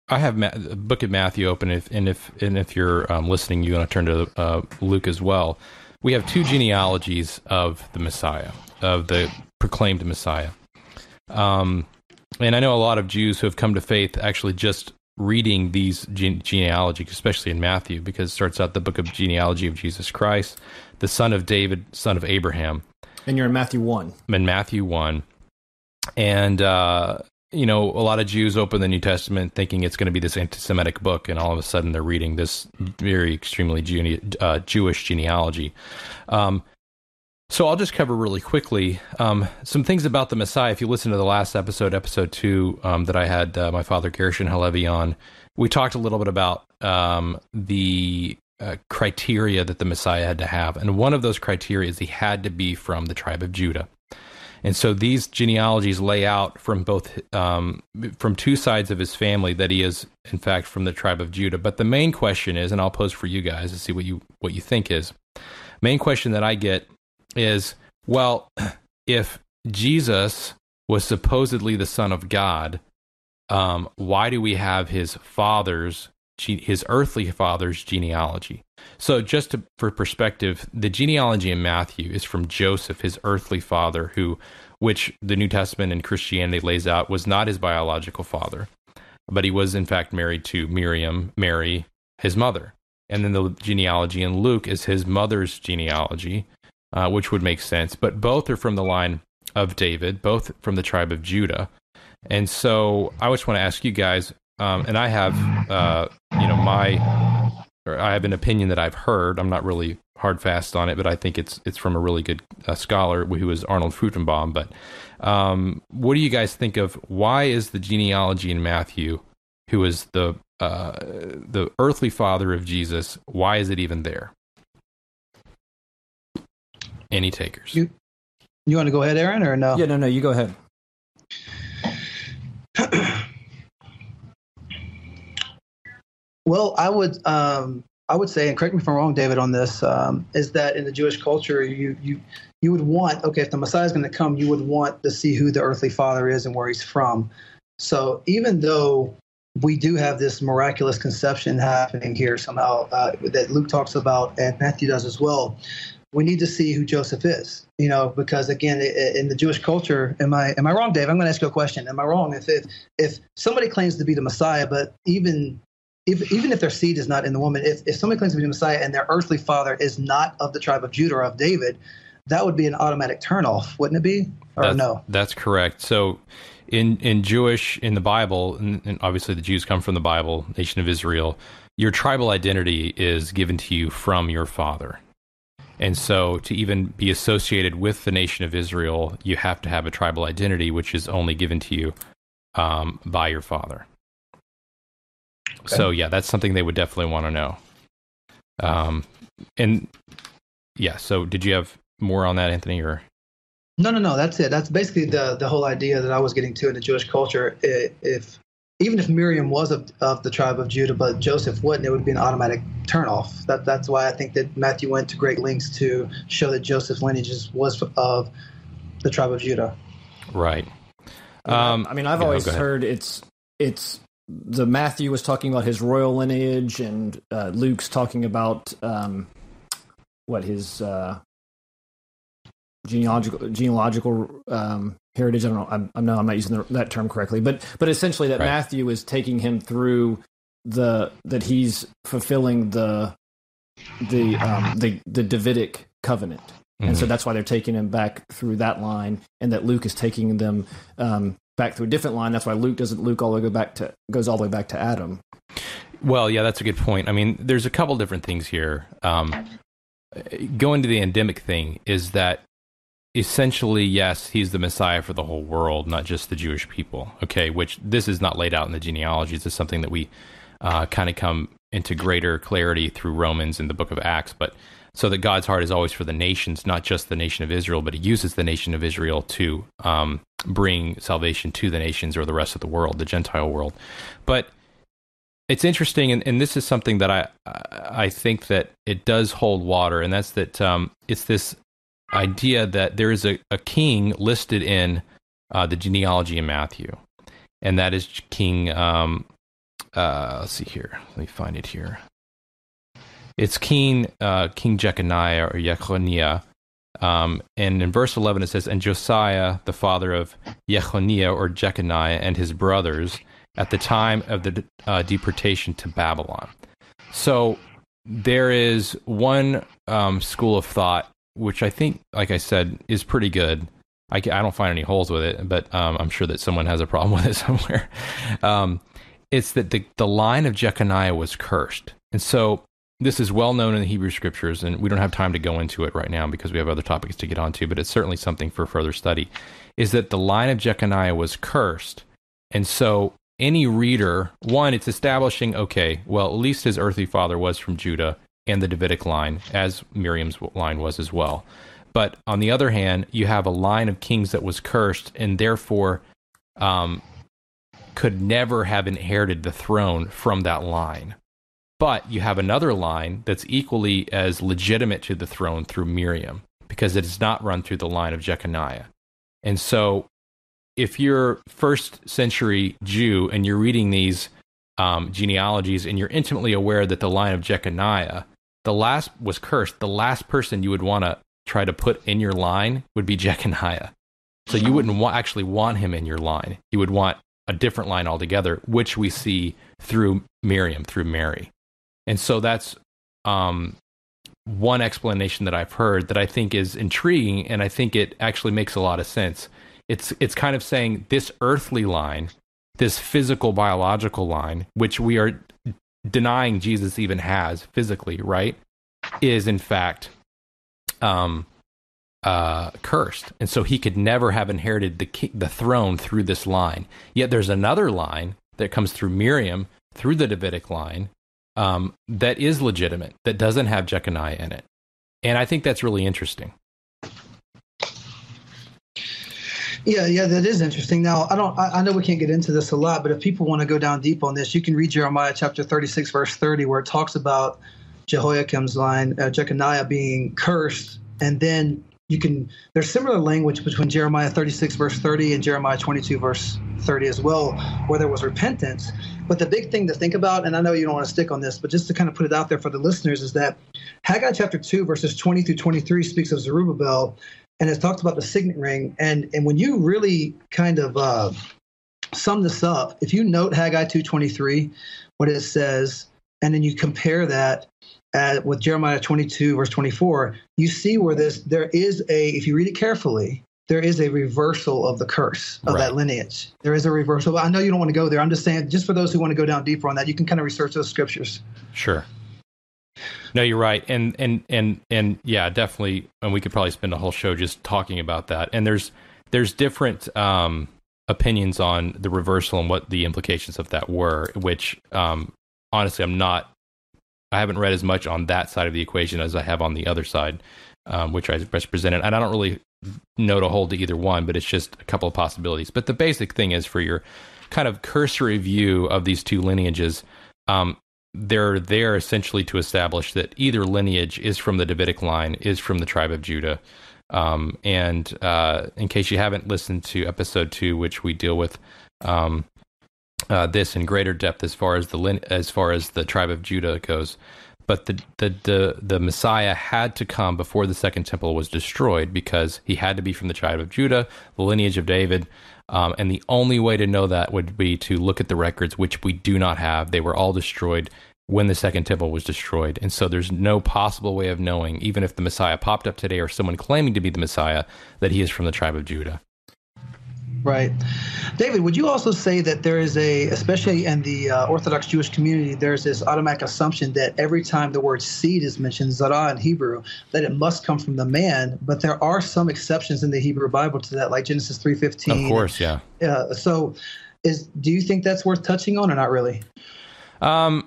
I have Ma- book of Matthew open, if, and if and if you're um, listening, you want to turn to uh, Luke as well. We have two genealogies of the Messiah, of the proclaimed Messiah. Um, and I know a lot of Jews who have come to faith actually just reading these gene- genealogies, especially in Matthew, because it starts out the book of genealogy of Jesus Christ, the son of David, son of Abraham. And you're in Matthew 1. In Matthew 1. And, uh, you know, a lot of Jews open the New Testament thinking it's going to be this anti Semitic book, and all of a sudden they're reading this very extremely uh, Jewish genealogy. Um, so I'll just cover really quickly um, some things about the Messiah. If you listen to the last episode, episode two, um, that I had uh, my father Gershon Halevi on, we talked a little bit about um, the uh, criteria that the Messiah had to have, and one of those criteria is he had to be from the tribe of Judah. And so these genealogies lay out from both um, from two sides of his family that he is in fact from the tribe of Judah. But the main question is, and I'll pose for you guys to see what you what you think is. Main question that I get is well, if Jesus was supposedly the Son of God, um, why do we have his father's his earthly father's genealogy? So, just to, for perspective, the genealogy in Matthew is from Joseph, his earthly father, who, which the New Testament and Christianity lays out, was not his biological father, but he was in fact married to Miriam, Mary, his mother. And then the genealogy in Luke is his mother's genealogy, uh, which would make sense. But both are from the line of David, both from the tribe of Judah. And so I just want to ask you guys, um, and I have, uh, you know, my, I have an opinion that I've heard. I'm not really hard fast on it, but I think it's it's from a really good uh, scholar who is Arnold Fruchtenbaum. But um, what do you guys think of why is the genealogy in Matthew, who is the uh, the earthly father of Jesus, why is it even there? Any takers? You, you want to go ahead, Aaron, or no? Yeah, no, no, you go ahead. well, I would um, I would say, and correct me if I'm wrong, David, on this, um, is that in the Jewish culture, you you you would want okay, if the Messiah is going to come, you would want to see who the earthly father is and where he's from. So even though we do have this miraculous conception happening here somehow uh, that Luke talks about and Matthew does as well we need to see who Joseph is. You know, because again, in the Jewish culture, am I am I wrong, Dave? I'm going to ask you a question. Am I wrong if if, if somebody claims to be the Messiah, but even if, even if their seed is not in the woman, if, if somebody claims to be the Messiah and their earthly father is not of the tribe of Judah or of David, that would be an automatic turnoff, wouldn't it be? Or that's, no? That's correct. So in in Jewish in the Bible, and, and obviously the Jews come from the Bible, nation of Israel. Your tribal identity is given to you from your father. And so, to even be associated with the nation of Israel, you have to have a tribal identity, which is only given to you um, by your father. Okay. So, yeah, that's something they would definitely want to know. Um, and yeah, so did you have more on that, Anthony? Or no, no, no. That's it. That's basically the the whole idea that I was getting to in the Jewish culture. If even if Miriam was of, of the tribe of Judah, but Joseph wouldn't, it would be an automatic turnoff. That, that's why I think that Matthew went to great lengths to show that Joseph's lineage was of the tribe of Judah. Right. Um, I mean, I've always heard it's it's the Matthew was talking about his royal lineage, and uh, Luke's talking about um, what his uh, genealogical genealogical um, heritage. I don't know. I'm, I'm no, I'm not using the, that term correctly, but but essentially that right. Matthew is taking him through the that he's fulfilling the the um, the the Davidic covenant. Mm-hmm. And so mm-hmm. that's why they're taking him back through that line, and that Luke is taking them um, back through a different line. That's why Luke doesn't Luke all the way go back to goes all the way back to Adam. Well, yeah, that's a good point. I mean, there's a couple different things here. Um, going to the Adamic thing is that essentially, yes, he's the Messiah for the whole world, not just the Jewish people. Okay, which this is not laid out in the genealogies. It's something that we uh, kind of come into greater clarity through Romans and the book of Acts. But so that God's heart is always for the nations, not just the nation of Israel, but He uses the nation of Israel to um, bring salvation to the nations or the rest of the world, the Gentile world. But it's interesting, and, and this is something that I I think that it does hold water, and that's that um, it's this idea that there is a, a king listed in uh, the genealogy in Matthew, and that is King. Um, uh, let's see here. Let me find it here. It's King uh, King Jeconiah or Jechoniah. Um, and in verse 11 it says, And Josiah, the father of Jechoniah or Jeconiah, and his brothers, at the time of the uh, deportation to Babylon. So there is one um, school of thought, which I think, like I said, is pretty good. I, I don't find any holes with it, but um, I'm sure that someone has a problem with it somewhere. Um, it's that the, the line of Jeconiah was cursed. And so this is well known in the Hebrew scriptures, and we don't have time to go into it right now because we have other topics to get onto, but it's certainly something for further study. Is that the line of Jeconiah was cursed. And so any reader, one, it's establishing, okay, well, at least his earthly father was from Judah and the Davidic line, as Miriam's line was as well. But on the other hand, you have a line of kings that was cursed and therefore um, could never have inherited the throne from that line. But you have another line that's equally as legitimate to the throne through Miriam because it is not run through the line of Jeconiah. And so if you're first century Jew and you're reading these um, genealogies and you're intimately aware that the line of Jeconiah, the last was cursed, the last person you would want to try to put in your line would be Jeconiah. So you wouldn't wa- actually want him in your line. You would want a different line altogether, which we see through Miriam, through Mary. And so that's um, one explanation that I've heard that I think is intriguing, and I think it actually makes a lot of sense it's it's kind of saying this earthly line, this physical biological line, which we are denying Jesus even has physically, right, is in fact um uh, cursed, and so he could never have inherited the the throne through this line. Yet there's another line that comes through Miriam, through the Davidic line, um, that is legitimate, that doesn't have Jeconiah in it, and I think that's really interesting. Yeah, yeah, that is interesting. Now, I don't, I, I, know we can't get into this a lot, but if people want to go down deep on this, you can read Jeremiah chapter 36, verse 30, where it talks about Jehoiakim's line, uh, Jeconiah being cursed, and then you can. There's similar language between Jeremiah 36, verse 30, and Jeremiah 22, verse 30 as well, where there was repentance. But the big thing to think about, and I know you don't want to stick on this, but just to kind of put it out there for the listeners, is that Haggai chapter 2, verses 20 through 23 speaks of Zerubbabel and it talks about the signet ring. And and when you really kind of uh, sum this up, if you note Haggai two twenty three, what it says, and then you compare that at, uh, with Jeremiah twenty two verse twenty four, you see where this there is a if you read it carefully. There is a reversal of the curse of right. that lineage. There is a reversal. I know you don't want to go there. I'm just saying, just for those who want to go down deeper on that, you can kind of research those scriptures. Sure. No, you're right, and and and and yeah, definitely. And we could probably spend a whole show just talking about that. And there's there's different um, opinions on the reversal and what the implications of that were. Which um, honestly, I'm not. I haven't read as much on that side of the equation as I have on the other side, um, which I just presented. And I don't really know to hold to either one, but it's just a couple of possibilities. But the basic thing is for your kind of cursory view of these two lineages, um, they're there essentially to establish that either lineage is from the Davidic line, is from the tribe of Judah. Um, and uh, in case you haven't listened to episode two, which we deal with um, uh, this in greater depth as far as the as far as the tribe of Judah goes, but the, the the the Messiah had to come before the second temple was destroyed because he had to be from the tribe of Judah, the lineage of David. Um, and the only way to know that would be to look at the records, which we do not have. They were all destroyed when the second temple was destroyed. And so there's no possible way of knowing, even if the Messiah popped up today or someone claiming to be the Messiah, that he is from the tribe of Judah. Right. David, would you also say that there is a, especially in the uh, Orthodox Jewish community, there's this automatic assumption that every time the word seed is mentioned, zara in Hebrew, that it must come from the man, but there are some exceptions in the Hebrew Bible to that, like Genesis 3.15. Of course, yeah. Uh, so is do you think that's worth touching on or not really? Um,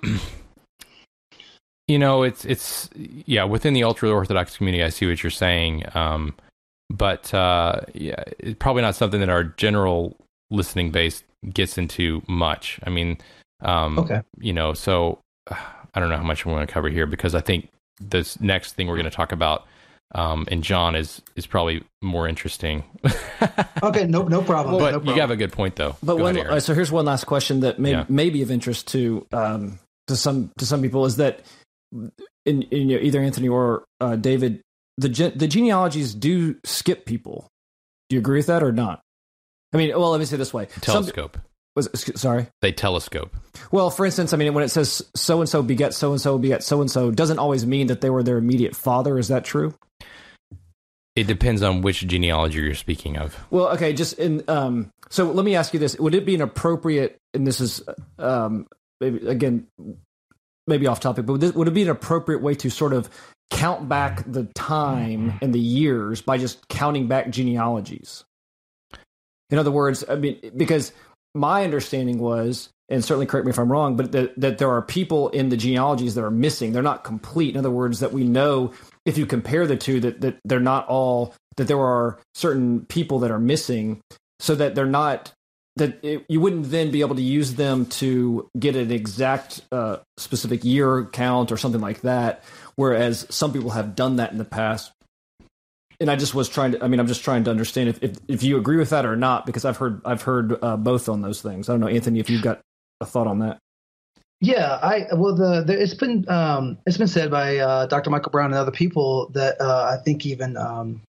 you know, it's, it's, yeah, within the ultra Orthodox community, I see what you're saying. Um, but uh, yeah, it's probably not something that our general listening base gets into much. I mean, um, okay, you know, so uh, I don't know how much we want to cover here because I think this next thing we're going to talk about um, in John is is probably more interesting. okay, no, no problem. But no problem. you have a good point though. But one, ahead, uh, so here's one last question that may yeah. may be of interest to um, to some to some people is that in, in you know, either Anthony or uh, David, the the genealogies do skip people. Do you agree with that or not? I mean, well, let me say this way: telescope. Was sorry? They telescope. Well, for instance, I mean, when it says so and so beget so and so beget so and so, doesn't always mean that they were their immediate father. Is that true? It depends on which genealogy you're speaking of. Well, okay, just in um, so let me ask you this: Would it be an appropriate? And this is um, maybe again, maybe off topic, but would, this, would it be an appropriate way to sort of count back the time and the years by just counting back genealogies? In other words, I mean, because my understanding was, and certainly correct me if I'm wrong, but that, that there are people in the genealogies that are missing. They're not complete. In other words, that we know if you compare the two, that, that they're not all, that there are certain people that are missing so that they're not, that it, you wouldn't then be able to use them to get an exact uh, specific year count or something like that. Whereas some people have done that in the past and I just was trying to. I mean, I'm just trying to understand if if, if you agree with that or not, because I've heard I've heard uh, both on those things. I don't know, Anthony, if you've got a thought on that. Yeah, I well the, the it's been um, it's been said by uh, Dr. Michael Brown and other people that uh, I think even um,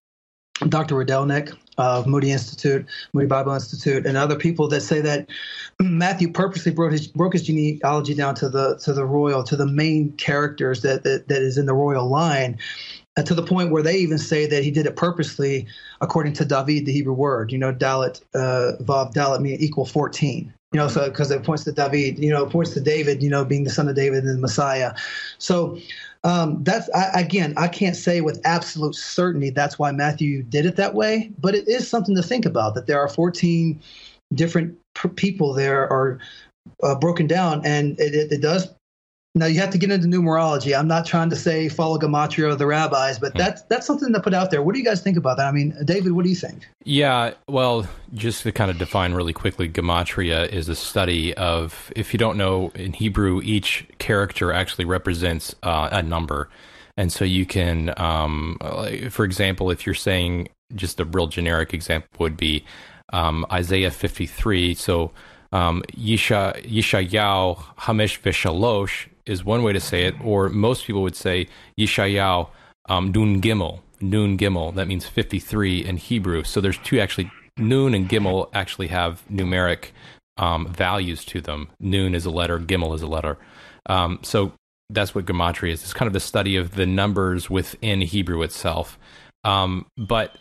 Dr. Rydelnik of Moody Institute, Moody Bible Institute, and other people that say that Matthew purposely broke his broke his genealogy down to the to the royal to the main characters that that, that is in the royal line, uh, to the point where they even say that he did it purposely, according to David, the Hebrew word. You know, Dalet, uh, Vav Dalet mean equal 14. You know, so because it points to David, you know, it points to David, you know, being the son of David and the Messiah. So um, that's I, again, I can't say with absolute certainty that's why Matthew did it that way, but it is something to think about that there are 14 different people there are uh, broken down, and it, it, it does now you have to get into numerology. I'm not trying to say follow gematria of the rabbis, but that's that's something to put out there. What do you guys think about that? I mean, David, what do you think? Yeah, well, just to kind of define really quickly, gematria is a study of if you don't know in Hebrew, each character actually represents uh, a number, and so you can, um, for example, if you're saying just a real generic example would be um, Isaiah 53. So um, Yisha Hamish Vishalosh is one way to say it, or most people would say Yishayahu um, Nun Gimel. Nun Gimel. That means 53 in Hebrew. So there's two actually. Nun and Gimel actually have numeric um, values to them. Nun is a letter, Gimel is a letter. Um, so that's what gematria is. It's kind of the study of the numbers within Hebrew itself. Um, but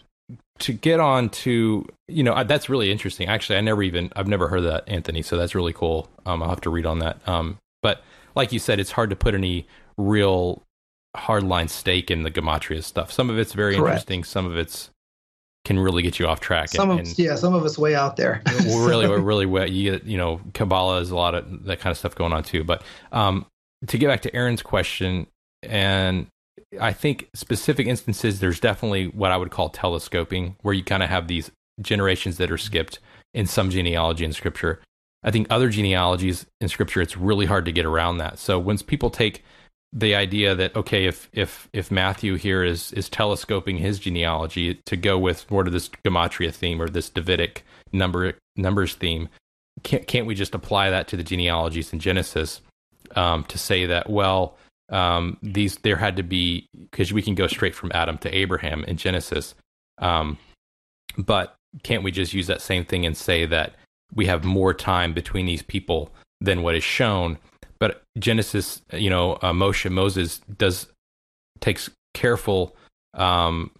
to get on to you know that's really interesting. Actually, I never even I've never heard that Anthony. So that's really cool. Um, I'll have to read on that. Um, but like you said, it's hard to put any real hardline stake in the gematria stuff. Some of it's very Correct. interesting. Some of it's can really get you off track. Some and, of yeah, some of us way out there. we're really, we're really way. You get, you know, Kabbalah is a lot of that kind of stuff going on too. But um, to get back to Aaron's question, and I think specific instances, there's definitely what I would call telescoping, where you kind of have these generations that are skipped in some genealogy in Scripture. I think other genealogies in scripture, it's really hard to get around that. So once people take the idea that okay, if if if Matthew here is is telescoping his genealogy to go with more of this gematria theme or this Davidic number numbers theme, can't can't we just apply that to the genealogies in Genesis um, to say that well um, these there had to be because we can go straight from Adam to Abraham in Genesis, um, but can't we just use that same thing and say that we have more time between these people than what is shown. But Genesis, you know, uh, Moshe Moses does takes careful um,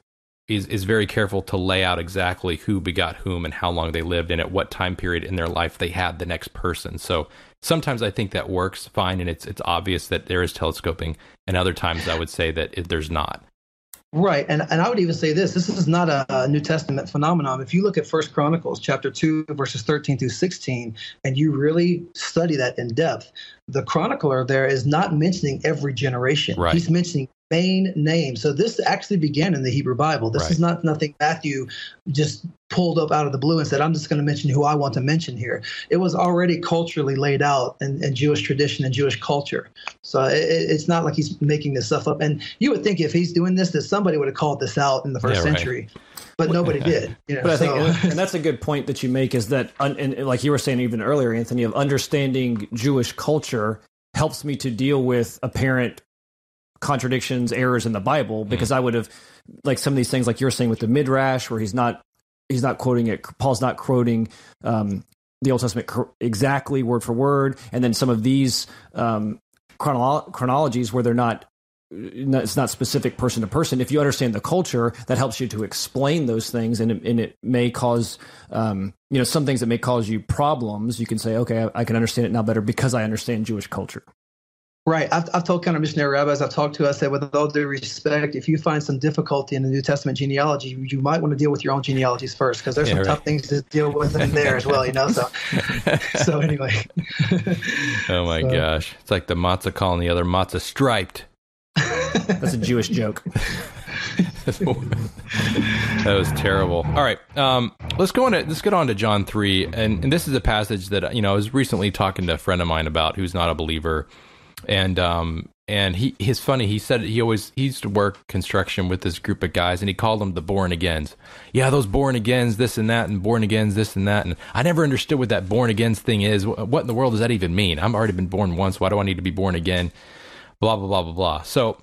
is is very careful to lay out exactly who begot whom and how long they lived and at what time period in their life they had the next person. So sometimes I think that works fine and it's it's obvious that there is telescoping, and other times I would say that it, there's not. Right, and and I would even say this: this is not a New Testament phenomenon. If you look at First Chronicles chapter two, verses thirteen through sixteen, and you really study that in depth, the chronicler there is not mentioning every generation. Right. He's mentioning main name. So this actually began in the Hebrew Bible. This right. is not nothing Matthew just pulled up out of the blue and said, I'm just going to mention who I want to mention here. It was already culturally laid out in, in Jewish tradition and Jewish culture. So it, it's not like he's making this stuff up. And you would think if he's doing this, that somebody would have called this out in the first yeah, century. Right. But nobody did. You know, but I so. think, and that's a good point that you make is that, and like you were saying even earlier, Anthony, of understanding Jewish culture helps me to deal with apparent contradictions, errors in the Bible, mm-hmm. because mm. I would have like some of these things, like you're saying with the midrash, where he's not he's not quoting it. Paul's not quoting um, the Old Testament exactly word for word, and then some of these um, chronolo- chronologies where they're not it's not specific person to person. If you understand the culture, that helps you to explain those things, and it, and it may cause, um, you know, some things that may cause you problems. You can say, okay, I, I, can understand it now better because I understand Jewish culture. Right. I've, I've told of missionary rabbis I've talked to, I said, with all due respect, if you find some difficulty in the New Testament genealogy, you might want to deal with your own genealogies first because there's yeah, some right. tough things to deal with in there as well, you know? So, so anyway. oh my so. gosh. It's like the matzah calling the other matzah striped. That's a Jewish joke. that was terrible. All right, um, let's go on to let's get on to John three, and, and this is a passage that you know I was recently talking to a friend of mine about who's not a believer, and um and he he's funny. He said he always he used to work construction with this group of guys, and he called them the born agains. Yeah, those born agains, this and that, and born agains, this and that. And I never understood what that born agains thing is. What in the world does that even mean? I've already been born once. Why do I need to be born again? Blah blah blah blah blah. So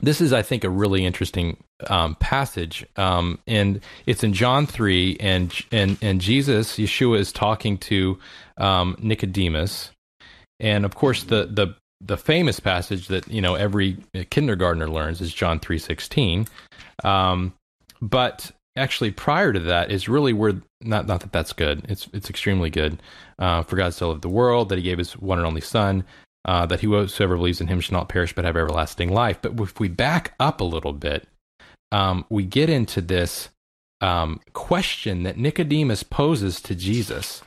this is, I think, a really interesting um, passage, um, and it's in John three, and and and Jesus, Yeshua, is talking to um, Nicodemus, and of course, the the the famous passage that you know every kindergartner learns is John three sixteen, um, but actually prior to that is really where not not that that's good. It's it's extremely good. Uh, for God so loved the world that He gave His one and only Son, uh, that whosoever believes in Him shall not perish but have everlasting life. But if we back up a little bit, um, we get into this um, question that Nicodemus poses to Jesus.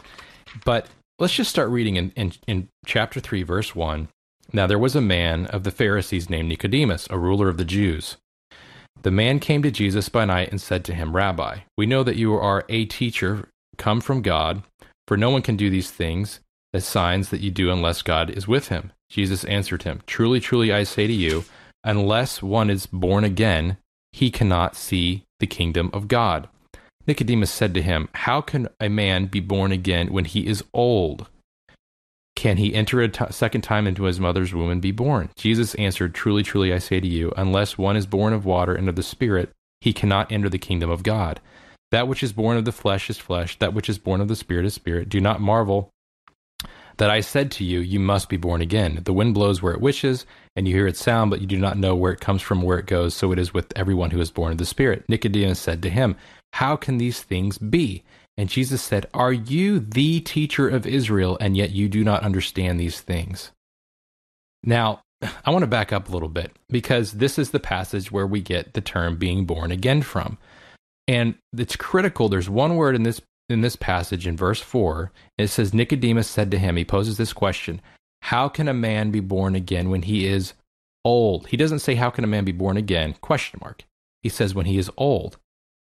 But let's just start reading in, in, in chapter three, verse one. Now there was a man of the Pharisees named Nicodemus, a ruler of the Jews. The man came to Jesus by night and said to him, Rabbi, we know that you are a teacher come from God, for no one can do these things, the signs that you do, unless God is with him. Jesus answered him, Truly, truly, I say to you, unless one is born again, he cannot see the kingdom of God. Nicodemus said to him, How can a man be born again when he is old? Can he enter a t- second time into his mother's womb and be born? Jesus answered, Truly, truly, I say to you, unless one is born of water and of the Spirit, he cannot enter the kingdom of God. That which is born of the flesh is flesh, that which is born of the Spirit is spirit. Do not marvel that I said to you, You must be born again. The wind blows where it wishes, and you hear its sound, but you do not know where it comes from, where it goes. So it is with everyone who is born of the Spirit. Nicodemus said to him, How can these things be? And Jesus said, Are you the teacher of Israel, and yet you do not understand these things? Now, I want to back up a little bit because this is the passage where we get the term being born again from. And it's critical. There's one word in this in this passage in verse 4. It says Nicodemus said to him, he poses this question, how can a man be born again when he is old? He doesn't say how can a man be born again? Question mark. He says when he is old.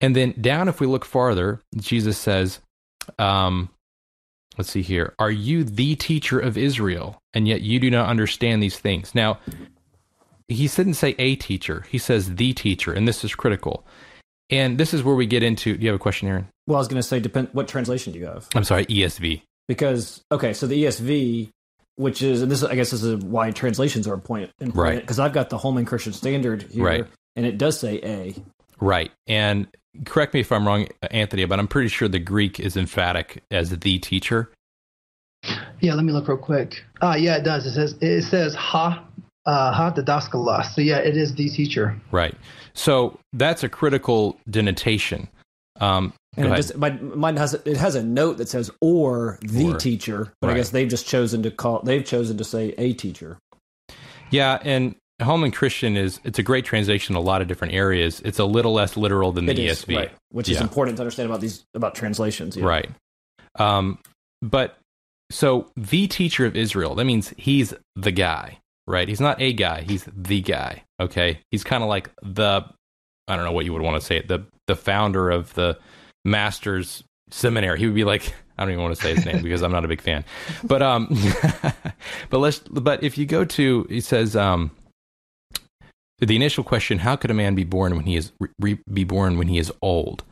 And then down, if we look farther, Jesus says, um, let's see here, are you the teacher of Israel? And yet you do not understand these things. Now, he didn't say a teacher, he says the teacher, and this is critical. And this is where we get into. Do you have a question, Aaron? Well, I was going to say, depend. What translation do you have? I'm sorry, ESV. Because okay, so the ESV, which is, and this I guess this is why translations are important, right? Because I've got the Holman Christian Standard here, right. and it does say a. Right, and correct me if I'm wrong, Anthony, but I'm pretty sure the Greek is emphatic as the teacher. Yeah, let me look real quick. Ah, uh, yeah, it does. It says it says ha uh, ha didaskalos. So yeah, it is the teacher. Right. So that's a critical denotation. Um, and it just my, mine has it has a note that says or the or, teacher, but right. I guess they've just chosen to call they've chosen to say a teacher. Yeah, and Holman Christian is it's a great translation in a lot of different areas. It's a little less literal than the it ESV, right, which yeah. is important to understand about these about translations. Yeah. Right. Um, but so the teacher of Israel, that means he's the guy, right? He's not a guy, he's the guy. Okay. He's kind of like the I don't know what you would want to say, the the founder of the master's seminary. He would be like I don't even want to say his name because I'm not a big fan. But um but let's but if you go to he says um the initial question, how could a man be born when he is re, be born when he is old?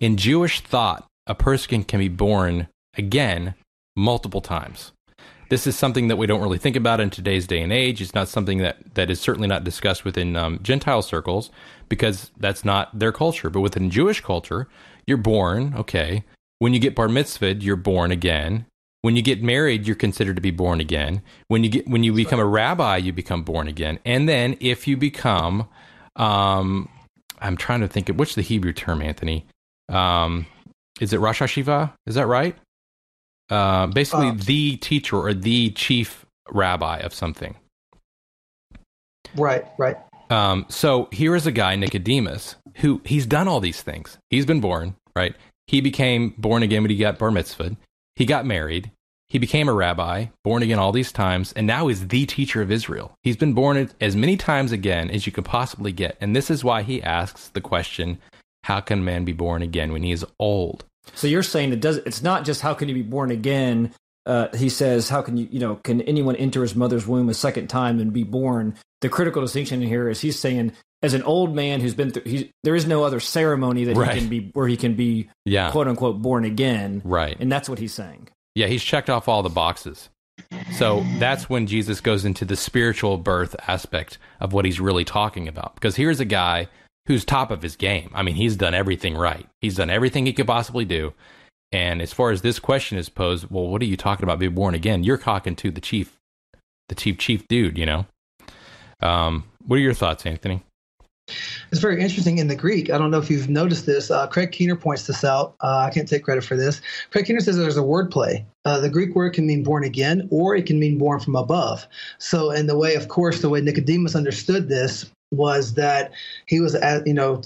In Jewish thought, a person can be born again multiple times. This is something that we don't really think about in today's day and age. It's not something that, that is certainly not discussed within um, Gentile circles because that's not their culture. But within Jewish culture, you're born, okay, When you get bar mitzvahed, you're born again. When you get married, you're considered to be born again. When you get when you become a rabbi, you become born again. And then if you become, um, I'm trying to think of what's the Hebrew term, Anthony. Um, is it Rosh Hashiva? Is that right? Uh, basically, Uh, the teacher or the chief rabbi of something. Right, right. Um, so here is a guy, Nicodemus, who he's done all these things. He's been born, right? He became born again when he got bar mitzvah. He got married. He became a rabbi, born again all these times, and now is the teacher of Israel. He's been born as many times again as you could possibly get. And this is why he asks the question, how can man be born again when he is old? So you're saying it does. It's not just how can you be born again. Uh, he says, how can you, you know, can anyone enter his mother's womb a second time and be born? The critical distinction here is he's saying, as an old man who's been through, he, there is no other ceremony that Right. he can be where he can be Yeah. quote unquote born again, Right. and that's what he's saying. Yeah, he's checked off all the boxes. So that's when Jesus goes into the spiritual birth aspect of what he's really talking about. Because here's a guy who's top of his game. I mean, he's done everything right. He's done everything he could possibly do. And as far as this question is posed, well, what are you talking about being born again? You're talking to the chief, the chief chief dude, you know. Um, what are your thoughts, Anthony? It's very interesting in the Greek. I don't know if you've noticed this. Uh, Craig Keener points this out. Uh, I can't take credit for this. Craig Keener says there's a word play. Uh, the Greek word can mean born again, or it can mean born from above. So, in the way, of course, the way Nicodemus understood this was that he was, at, you know,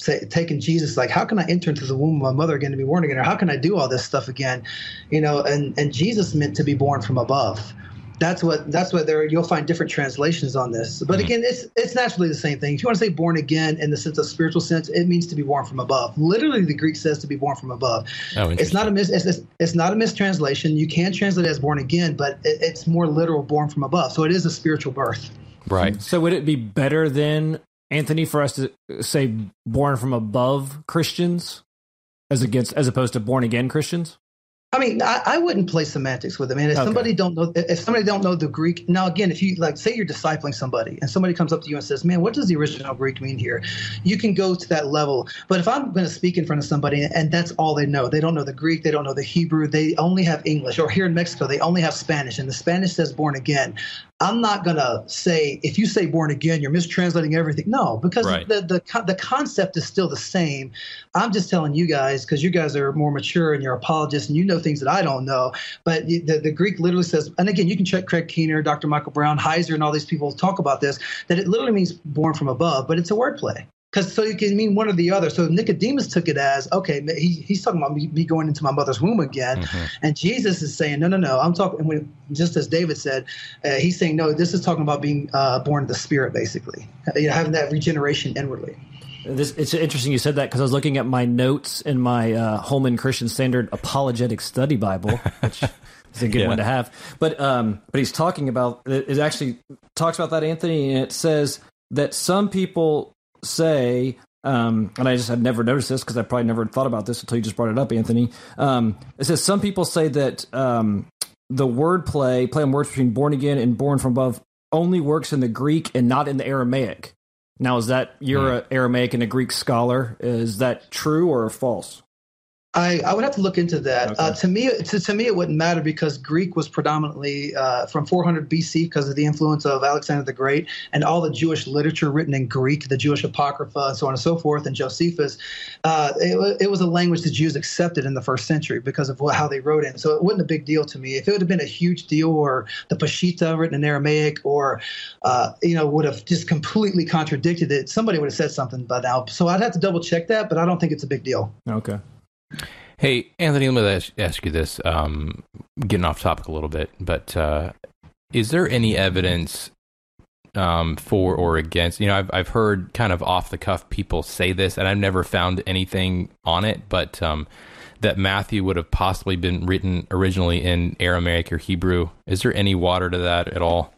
say, taking Jesus like, how can I enter into the womb of my mother again to be born again, or how can I do all this stuff again, you know? And and Jesus meant to be born from above that's what that's what there you'll find different translations on this. But mm-hmm. again it's it's naturally the same thing. If you want to say born again in the sense of spiritual sense it means to be born from above. Literally the greek says to be born from above. Oh, it's not a mis it's, it's, it's not a mistranslation. You can translate it as born again but it, it's more literal born from above. So it is a spiritual birth. Right. So would it be better then, Anthony, for us to say born from above Christians as against as opposed to born again Christians? I mean, I, I wouldn't play semantics with it, man. If Okay. somebody don't know, if somebody don't know the Greek, now again, if you like, say you're discipling somebody, and somebody comes up to you and says, "Man, what does the original Greek mean here?" You can go to that level. But if I'm going to speak in front of somebody and that's all they know, they don't know the Greek, they don't know the Hebrew, they only have English, or here in Mexico, they only have Spanish, and the Spanish says "born again." I'm not going to say if you say "born again," you're mistranslating everything. No, because Right. the the the concept is still the same. I'm just telling you guys because you guys are more mature and you're apologists and you know things that I don't know. But the, the, the Greek literally says, and again, you can check Craig Keener, Dr. Michael Brown, Heiser, and all these people talk about this, that it literally means born from above, but it's a wordplay. Because so you can mean one or the other. So Nicodemus took it as okay. He, he's talking about me, me going into my mother's womb again, and Jesus is saying no, no, no. I'm talking when, just as David said. Uh, he's saying no. This is talking about being uh, born of the Spirit, basically, uh, you know, having that regeneration inwardly. This it's interesting you said that because I was looking at my notes in my uh, Holman Christian Standard Apologetic Study Bible, which is a good Yeah. one to have. But um, but he's talking about it, it actually talks about that Anthony, and it says that some people say. Um, and I just had never noticed this because I probably never thought about this until you just brought it up, Anthony. Um, it says some people say that um, the word play, play on words between born again and born from above, only works in the Greek and not in the Aramaic. Now, is that you're an Aramaic and a Greek scholar? Is that true or false? I, I would have to look into that. Okay. Uh, to me, to, to me, it wouldn't matter because Greek was predominantly uh, from 400 BC because of the influence of Alexander the Great and all the Jewish literature written in Greek, the Jewish Apocrypha, and so on and so forth, and Josephus. Uh, it, it was a language the Jews accepted in the first century because of wh- how they wrote it. So it wasn't a big deal to me. If it would have been a huge deal, or the Peshitta written in Aramaic, or uh, you know, would have just completely contradicted it, somebody would have said something by now. So I'd have to double check that, but I don't think it's a big deal. Okay. Hey, Anthony, let me ask, you this. Um, getting off topic a little bit, but uh, is there any evidence um, for or against? You know, I've I've heard kind of off the cuff people say this, and I've never found anything on it, but um, that Matthew would have possibly been written originally in Aramaic or Hebrew. Is there any water to that at all?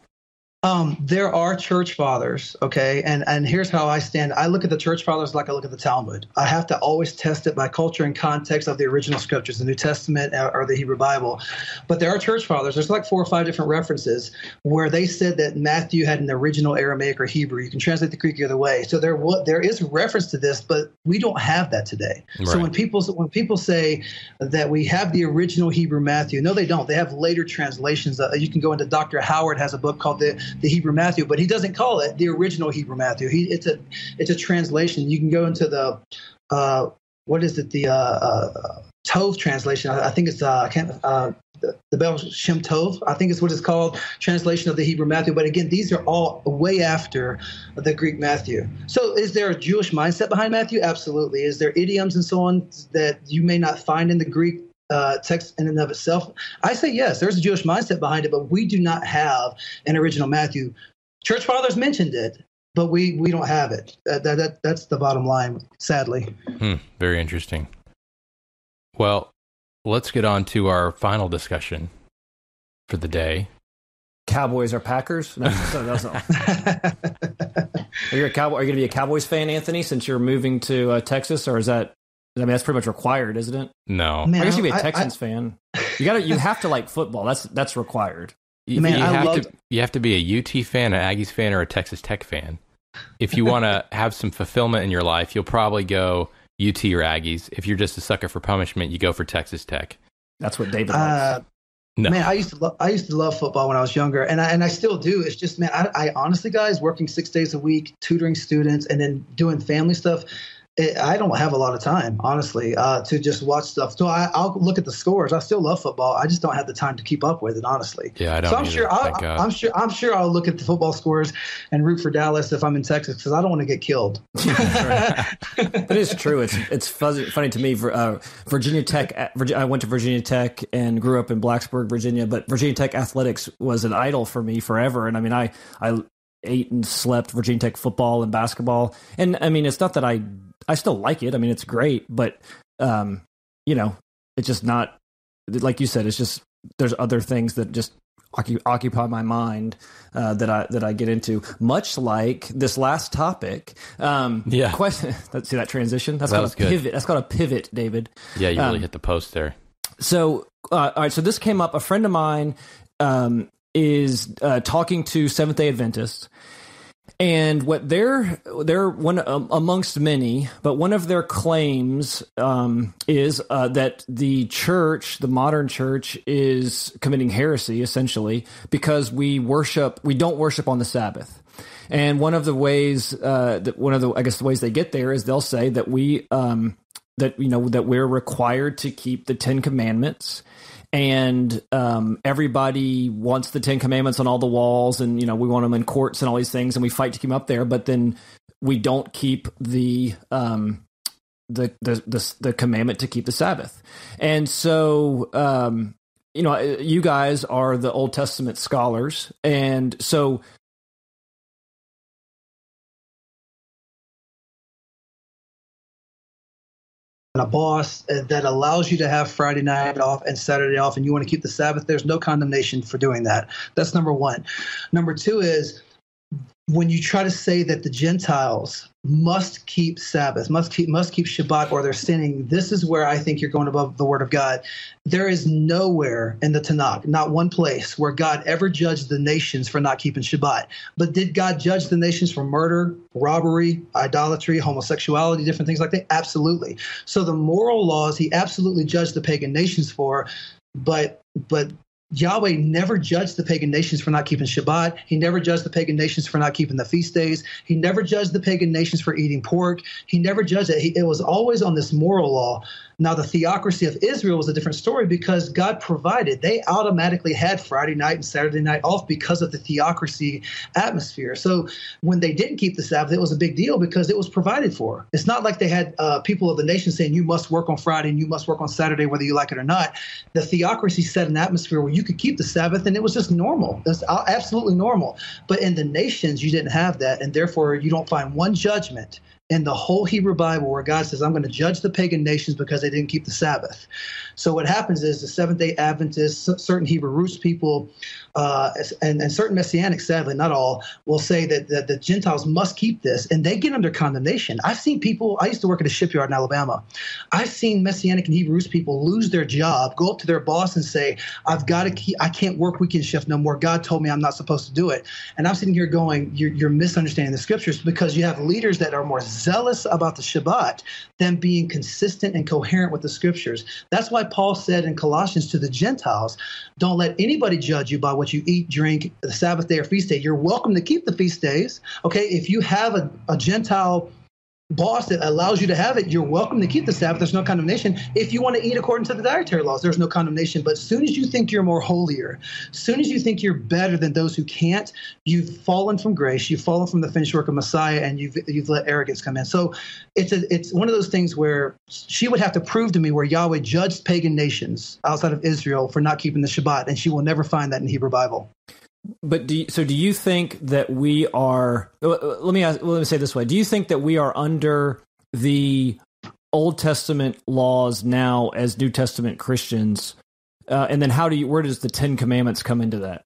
Um, there are church fathers, okay, and and here's how I stand. I look at the church fathers like I look at the Talmud. I have to always test it by culture and context of the original scriptures, the New Testament or the Hebrew Bible. But there are church fathers. There's like four or five different references where they said that Matthew had an original Aramaic or Hebrew. You can translate the Greek either way. So there there is reference to this, but we don't have that today. Right. So when people when people say that we have the original Hebrew Matthew, no, they don't. They have later translations. Uh, you can go into Dr. Howard has a book called the the Hebrew Matthew, but he doesn't call it the original Hebrew Matthew. He it's a it's a translation. You can go into the uh, what is it the uh, uh, Tov translation? I, I think it's uh, I can't. Uh, the, the Baal Shem Tov, I think is what it's called, translation of the Hebrew Matthew. But again, these are all way after the Greek Matthew. So, is there a Jewish mindset behind Matthew? Absolutely. Is there idioms and so on that you may not find in the Greek uh, text in and of itself? I say yes, there's a Jewish mindset behind it, but we do not have an original Matthew. Church fathers mentioned it, but we we don't have it. That, that, that that's the bottom line, sadly. Hmm, very interesting. Well, let's get on to our final discussion for the day. Cowboys or Packers? No, no, no. are you a cowboy? Are you going to be a Cowboys fan, Anthony, since you're moving to uh, Texas, or is that I mean, that's pretty much required, isn't it? No, Man, I guess you'd be a Texans I, I, fan. You got to, you have to like football. That's that's required. You, Man, you have loved... to, you have to be a UT fan, an Aggies fan, or a Texas Tech fan. If you want to have some fulfillment in your life, you'll probably go UT or Aggies. If you're just a sucker for punishment, you go for Texas Tech. That's what David. Uh, no. Man, I used to love I used to love football when I was younger, and I and I still do. It's just man, I, I honestly, guys, working six days a week, tutoring students, and then doing family stuff it, I don't have a lot of time, honestly, uh, to just watch stuff. So I, will look at the scores. I still love football. I just don't have the time to keep up with it, honestly. Yeah, I don't. So I'm either, sure. I, am sure. I'm sure I'll look at the football scores and root for Dallas if I'm in Texas because I don't want to get killed. it is true. It's it's fuzzy, funny to me. For uh, Virginia Tech, uh, I went to Virginia Tech and grew up in Blacksburg, Virginia. But Virginia Tech athletics was an idol for me forever. And I mean, I I ate and slept Virginia Tech football and basketball. And I mean, it's not that I I still like it. I mean, it's great, but um, you know, it's just not like you said. It's just there's other things that just occupy my mind uh, that I that I get into. Much like this last topic. Um, yeah. Question. See that transition? That's that called a good. pivot. That's called a pivot, David. Yeah, you really um, hit the post there. So, uh, all right. So this came up. A friend of mine um, is uh, talking to Seventh Day Adventists, and what they're they're one um, amongst many, but one of their claims um, is uh, that the church, the modern church, is committing heresy essentially because we worship we don't worship on the Sabbath. And one of the ways uh, that one of the I guess the ways they get there is they'll say that we um, that you know that we're required to keep the Ten Commandments and um, everybody wants the Ten Commandments on all the walls, and you know we want them in courts and all these things, and we fight to keep them up there. But then we don't keep the um, the, the the the commandment to keep the Sabbath, and so um, you know you guys are the Old Testament scholars, and so a boss uh, that allows you to have Friday night off and Saturday off, and you want to keep the Sabbath, there's no condemnation for doing that. That's number one. Number two is when you try to say that the Gentiles must keep Sabbath, must keep must keep Shabbat, or they're sinning, this is where I think you're going above the Word of God. There is nowhere in the Tanakh, not one place, where God ever judged the nations for not keeping Shabbat. But did God judge the nations for murder, robbery, idolatry, homosexuality, different things like that? Absolutely. So the moral laws He absolutely judged the pagan nations for, but but Yahweh never judged the pagan nations for not keeping Shabbat. He never judged the pagan nations for not keeping the feast days. He never judged the pagan nations for eating pork. He never judged it. He, it was always on this moral law. Now, the theocracy of Israel was a different story because God provided. They automatically had Friday night and Saturday night off because of the theocracy atmosphere. So when they didn't keep the Sabbath, it was a big deal because it was provided for. It's not like they had uh, people of the nation saying, you must work on Friday and you must work on Saturday, whether you like it or not. The theocracy set an atmosphere where you could keep the Sabbath and it was just normal. That's absolutely normal. But in the nations, you didn't have that. And therefore, you don't find one judgment in the whole Hebrew Bible where God says, I'm going to judge the pagan nations because they didn't keep the Sabbath. So what happens is the Seventh day Adventists, certain Hebrew roots people, uh, and, and, certain Messianics, sadly, not all, will say that, that the Gentiles must keep this, and they get under condemnation. I've seen people, I used to work at a shipyard in Alabama. I've seen Messianic and Hebrews people lose their job, go up to their boss and say, I've got to keep, I can't work weekend shift no more. God told me I'm not supposed to do it. And I'm sitting here going, you're, you're misunderstanding the scriptures because you have leaders that are more zealous about the Shabbat than being consistent and coherent with the scriptures. That's why Paul said in Colossians to the Gentiles, don't let anybody judge you by what you eat, drink, the Sabbath day or feast day. You're welcome to keep the feast days. Okay, if you have a, a Gentile boss that allows you to have it, you're welcome to keep the Sabbath. There's no condemnation. If you want to eat according to the dietary laws, there's no condemnation. But as soon as you think you're more holier, as soon as you think you're better than those who can't, you've fallen from grace, you've fallen from the finished work of Messiah, and you've you've let arrogance come in. So it's a, it's one of those things where she would have to prove to me where Yahweh judged pagan nations outside of Israel for not keeping the Shabbat, and she will never find that in the Hebrew Bible. But do you, so? Do you think that we are? Let me ask, let me say this way: Do you think that we are under the Old Testament laws now as New Testament Christians? Uh, and then, how do you? Where does the Ten Commandments come into that?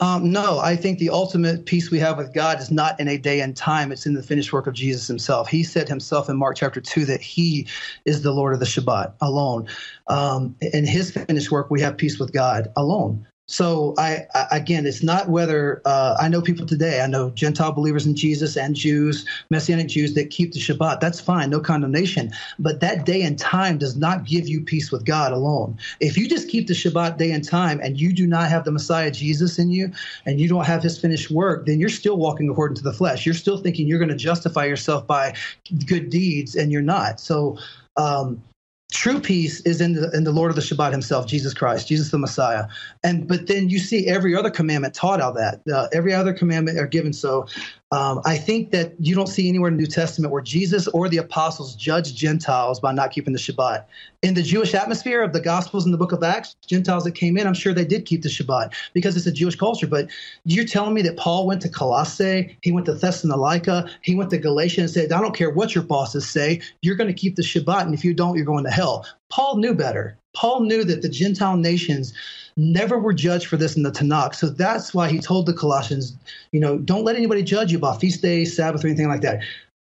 Um, no, I think the ultimate peace we have with God is not in a day and time. It's in the finished work of Jesus himself. He said himself in Mark chapter 2 that he is the Lord of the Shabbat alone. Um, in his finished work, we have peace with God alone. So I, I, again, it's not whether uh, I know people today. I know Gentile believers in Jesus and Jews, Messianic Jews that keep the Shabbat. That's fine, no condemnation. But that day and time does not give you peace with God alone. If you just keep the Shabbat day and time and you do not have the Messiah Jesus in you, and you don't have His finished work, then you're still walking according to the flesh. You're still thinking you're going to justify yourself by good deeds, and you're not. So. Um, true peace is in the in the Lord of the Shabbat Himself, Jesus Christ, Jesus the Messiah. And but then you see every other commandment taught out that uh, every other commandment are given. So um, I think that you don't see anywhere in the New Testament where Jesus or the apostles judge Gentiles by not keeping the Shabbat. In the Jewish atmosphere of the Gospels and the book of Acts, Gentiles that came in, I'm sure they did keep the Shabbat because it's a Jewish culture. But you're telling me that Paul went to Colossae, he went to Thessalonica, he went to Galatia and said, I don't care what your bosses say, you're going to keep the Shabbat. And if you don't, you're going to hell. Paul knew better. Paul knew that the Gentile nations never were judged for this in the Tanakh. So that's why he told the Colossians, you know, don't let anybody judge you about feast days, Sabbath, or anything like that.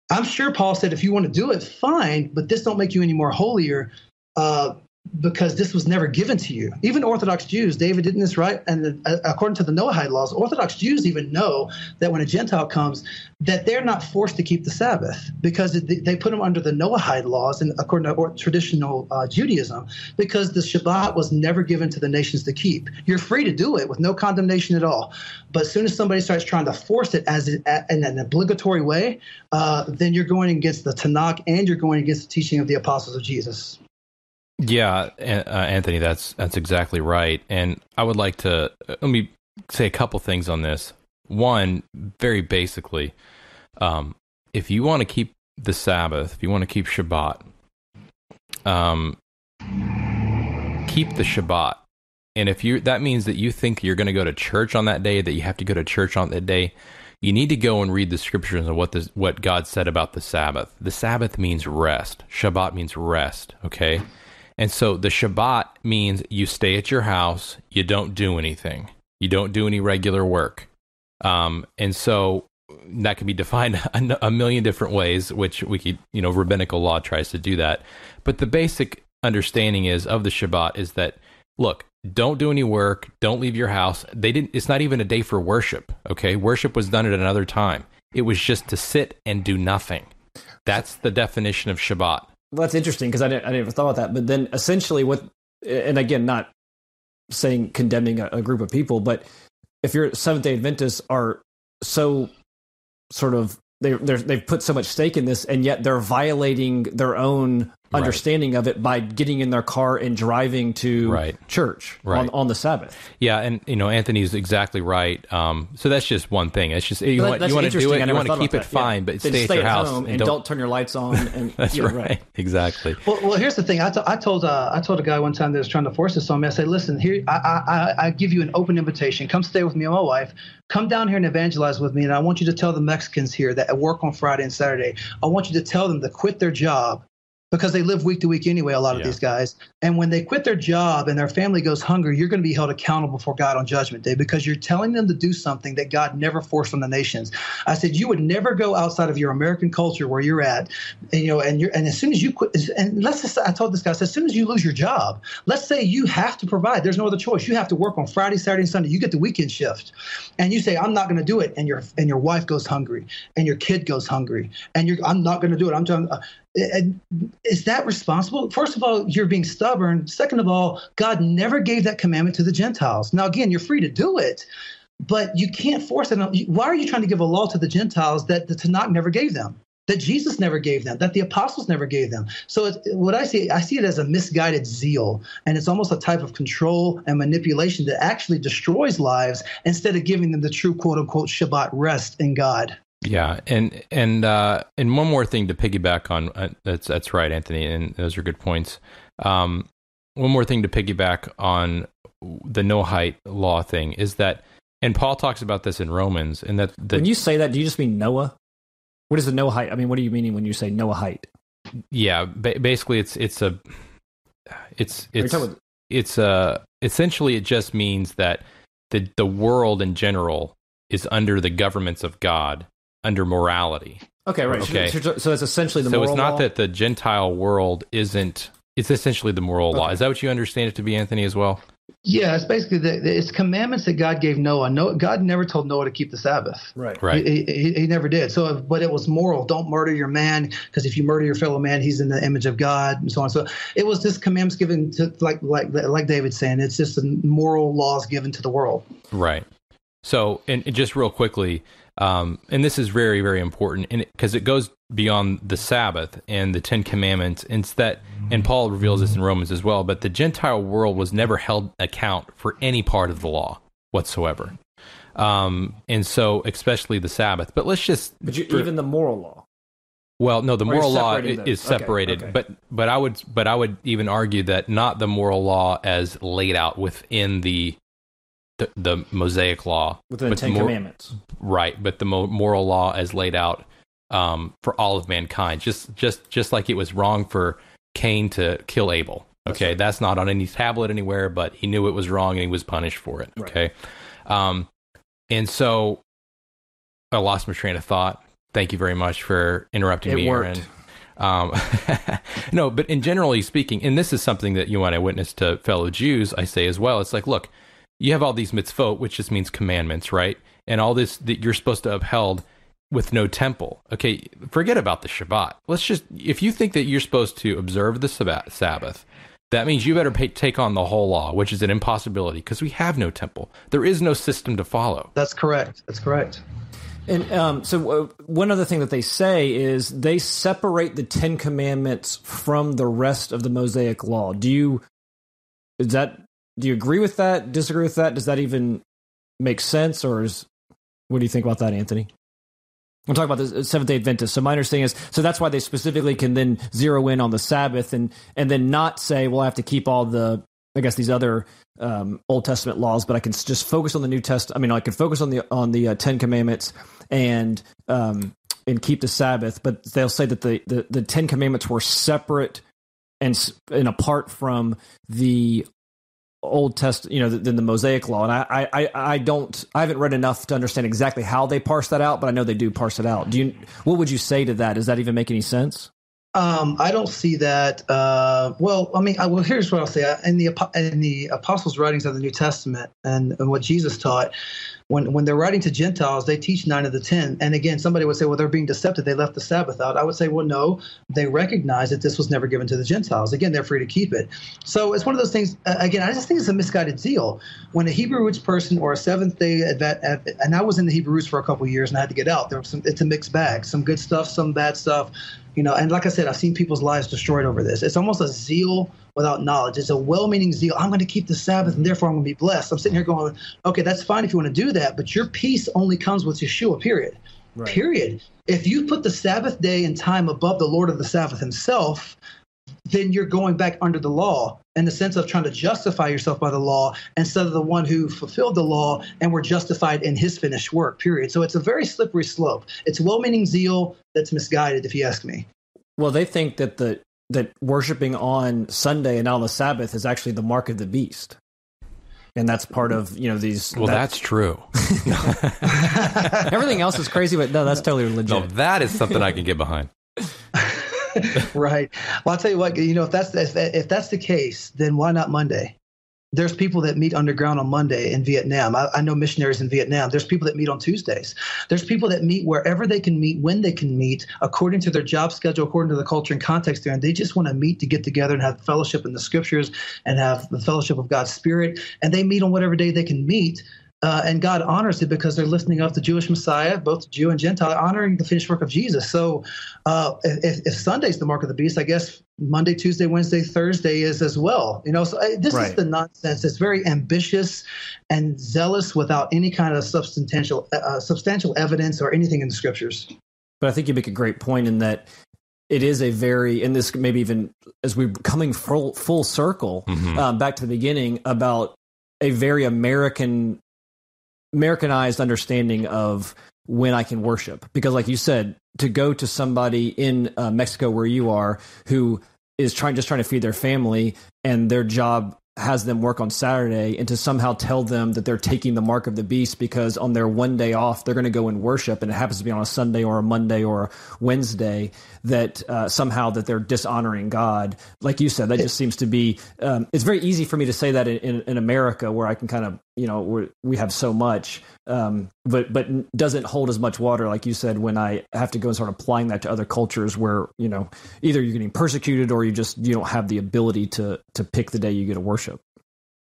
I'm sure Paul said, if you want to do it, fine, but this don't make you any more holier. Uh, because this was never given to you. Even Orthodox Jews, David didn't this right, and uh, according to the Noahide laws, Orthodox Jews even know that when a Gentile comes, that they're not forced to keep the Sabbath because they put them under the Noahide laws, and according to traditional uh, Judaism, because the Shabbat was never given to the nations to keep. You're free to do it with no condemnation at all, but as soon as somebody starts trying to force it as in an obligatory way, uh, then you're going against the Tanakh and you're going against the teaching of the apostles of Jesus. Yeah, uh, Anthony, that's that's exactly right. And I would like to uh, let me say a couple things on this. One, very basically, um, if you want to keep the Sabbath, if you want to keep Shabbat, um, keep the Shabbat. And if you that means that you think you're going to go to church on that day, that you have to go to church on that day, you need to go and read the scriptures and what what God said about the Sabbath. The Sabbath means rest. Shabbat means rest. Okay. And so the Shabbat means you stay at your house, you don't do anything, you don't do any regular work. Um, and so that can be defined a, a million different ways, which we could, you know, rabbinical law tries to do that. But the basic understanding is of the Shabbat is that, look, don't do any work, don't leave your house. They didn't, it's not even a day for worship. Okay. Worship was done at another time. It was just to sit and do nothing. That's the definition of Shabbat. Well, that's interesting because I didn't I never thought about that. But then essentially, what and again, not saying condemning a, a group of people, but if your Seventh Day Adventists are so sort of they they've put so much stake in this, and yet they're violating their own understanding of it by getting in their car and driving to Right. church Right. on, on the Sabbath. Yeah, and you know Anthony's exactly right. Um, so that's just one thing. It's just you That- want you want to do it. You want to keep it that. Yeah. fine, but Then stay at your at house home and don't, turn your lights on. And That's yeah, right. Exactly. Well, well, here's the thing. I, t- I told uh, I told a guy one time that was trying to force this on me. I said, "Listen, here I, I I- I give you an open invitation. Come stay with me and my wife. Come down here and evangelize with me. And I want you to tell the Mexicans here that work on Friday and Saturday. I want you to tell them to quit their job." Because they live week to week anyway, a lot of Yeah. these guys. And when they quit their job and their family goes hungry, you're going to be held accountable for God on Judgment Day because you're telling them to do something that God never forced on the nations. I said you would never go outside of your American culture where you're at, and, you know, and you're and as soon as you quit, and let's just I told this guy, I said, as soon as you lose your job, let's say you have to provide. There's no other choice. You have to work on Friday, Saturday, and Sunday. You get the weekend shift, and you say I'm not going to do it, and your and your wife goes hungry, and your kid goes hungry, and you're I'm not going to do it. I'm telling. Uh, Uh, is that responsible? First of all, you're being stubborn. Second of all, God never gave that commandment to the Gentiles. Now, again, you're free to do it, but you can't force it. Why are you trying to give a law to the Gentiles that the Tanakh never gave them? That Jesus never gave them, that the apostles never gave them. So, what I see, I see it as a misguided zeal, and it's almost a type of control and manipulation that actually destroys lives instead of giving them the true quote unquote Shabbat rest in God. Yeah, and and uh, and one more thing to piggyback on. Uh, that's that's right, Anthony, and those are good points. Um, one more thing to piggyback on the Noahide law thing is that, and Paul talks about this in Romans, and that the When you say that, do you just mean Noah? What is the Noahide? I mean, what are you meaning when you say Noahide? yeah, ba- basically it's it's a it's it's about- it's uh essentially it just means that the the world in general is under the governments of God, under morality. okay, right. Okay. So, so it's essentially the so moral it's not law? that the Gentile world isn't. It's essentially the moral law. Is that what you understand it to be, Anthony, as well? Yeah, it's basically the, the- it's commandments that God gave Noah. No, God never told Noah to keep the Sabbath. right. Right. He, he, he never did. So, but it was moral. Don't murder your man, because if you murder your fellow man, he's in the image of God, and so on. So, it was just commandments given to, like, like, like David's saying, it's just the moral laws given to the world. Right. So, and, and just real quickly, um, and this is very, very important, because it goes beyond the Sabbath and the Ten Commandments. And it's that, and Paul reveals this in Romans as well. But the Gentile world was never held account for any part of the law whatsoever. Um, and so, especially the Sabbath. But let's just But you, for- even the moral law. Well, no, the Or moral law i- is those. Okay, separated, okay. but but I would but I would even argue that not the moral law as laid out within the the, the Mosaic law, Within the Ten mor- Commandments. right? But the mo- moral law as laid out um, for all of mankind, just just just like it was wrong for Cain to kill Abel. Okay, that's, not on any tablet anywhere, but he knew it was wrong and he was punished for it. Right. Okay, um, and so I lost my train of thought. Thank you very much for interrupting It me, worked. Aaron. Um, no, but in generally speaking, and this is something that you and I witness to fellow Jews, I say as well. It's like, look, you have all these mitzvot, which just means commandments, right? And all this that you're supposed to upheld with no temple. Okay, forget about the Shabbat. Let's just, if you think that you're supposed to observe the Sabbath, Sabbath that means you better pay, take on the whole law, which is an impossibility because we have no temple. There is no system to follow. That's correct. That's correct. And um, so, uh, one other thing that they say is they separate the Ten Commandments from the rest of the Mosaic Law. Do you is that? Do you agree with that? Disagree with that? Does that even make sense, or is what do you think about that, Anthony? I'm talking about the Seventh Day Adventists. So my understanding is, so that's why they specifically can then zero in on the Sabbath and and then not say, well, I have to keep all the, I guess these other um, Old Testament laws, but I can just focus on the New Test. I mean, I can focus on the on the uh, Ten Commandments and um, and keep the Sabbath. But they'll say that the the, the Ten Commandments were separate and and apart from the Old Test, you know, than the Mosaic Law. And I, I, I don't, I haven't read enough to understand exactly how they parse that out, but I know they do parse it out. Do you? What would you say to that? Does that even make any sense? Um, I don't see that. Uh, well, I mean, I, well, here's what I'll say. In the in the apostles' writings of the New Testament and, and what Jesus taught, when when they're writing to Gentiles, they teach nine of the ten. And again, somebody would say, well, they're being deceptive. They left the Sabbath out. I would say, well, no, they recognize that this was never given to the Gentiles. Again, they're free to keep it. So it's one of those things. Uh, again, I just think it's a misguided zeal. When a Hebrew roots person or a Seventh Day Advent, and I was in the Hebrew roots for a couple of years, and I had to get out. There was some. It's a mixed bag. Some good stuff, some bad stuff You know, and like I said, I've seen people's lives destroyed over this. It's almost a zeal without knowledge. It's a well-meaning zeal. I'm going to keep the Sabbath, and therefore I'm going to be blessed. I'm sitting here going, okay, that's fine if you want to do that, but your peace only comes with Yeshua. Period. Right. Period. If you put the Sabbath day and time above the Lord of the Sabbath Himself, then you're going back under the law in the sense of trying to justify yourself by the law instead of the one who fulfilled the law and were justified in his finished work, period. So it's a very slippery slope. It's well meaning zeal that's misguided, if you ask me. Well, they think that the that worshiping on Sunday and on the Sabbath is actually the mark of the beast. And that's part of you know these. Well, that, that's true. Everything else is crazy, but no, that's totally legit. No, that is something I can get behind. right. Well, I'll tell you what. You know, if that's if, that's the case, then why not Monday? There's people that meet underground on Monday in Vietnam. I, I, know missionaries in Vietnam. There's people that meet on Tuesdays. There's people that meet wherever they can meet, when they can meet, according to their job schedule, according to the culture and context there. And they just want to meet to get together and have fellowship in the scriptures and have the fellowship of God's Spirit. And they meet on whatever day they can meet uh, and God honors it because they're listening up the Jewish Messiah, both Jew and Gentile, honoring the finished work of Jesus. So, uh, if, if Sunday's the mark of the beast, I guess Monday, Tuesday, Wednesday, Thursday is as well. You know, so uh, this right. is the nonsense. It's very ambitious and zealous without any kind of substantial uh, substantial evidence or anything in the scriptures. But I think you make a great point in that it is a very and this maybe even as we're coming full full circle mm-hmm. um, back to the beginning about a very American Americanized understanding of when I can worship. Because, like you said, to go to somebody in uh, Mexico where you are who is trying just trying to feed their family and their job has them work on Saturday and to somehow tell them that they're taking the mark of the beast because on their one day off they're going to go and worship and it happens to be on a Sunday or a Monday or a Wednesday that uh, somehow that they're dishonoring God. Like you said, that just seems to be. Um, it's very easy for me to say that in, in, in America where I can kind of you know we have so much, um, but but doesn't hold as much water like you said when I have to go and start applying that to other cultures where you know either you're getting persecuted or you just you don't have the ability to to pick the day you get to worship.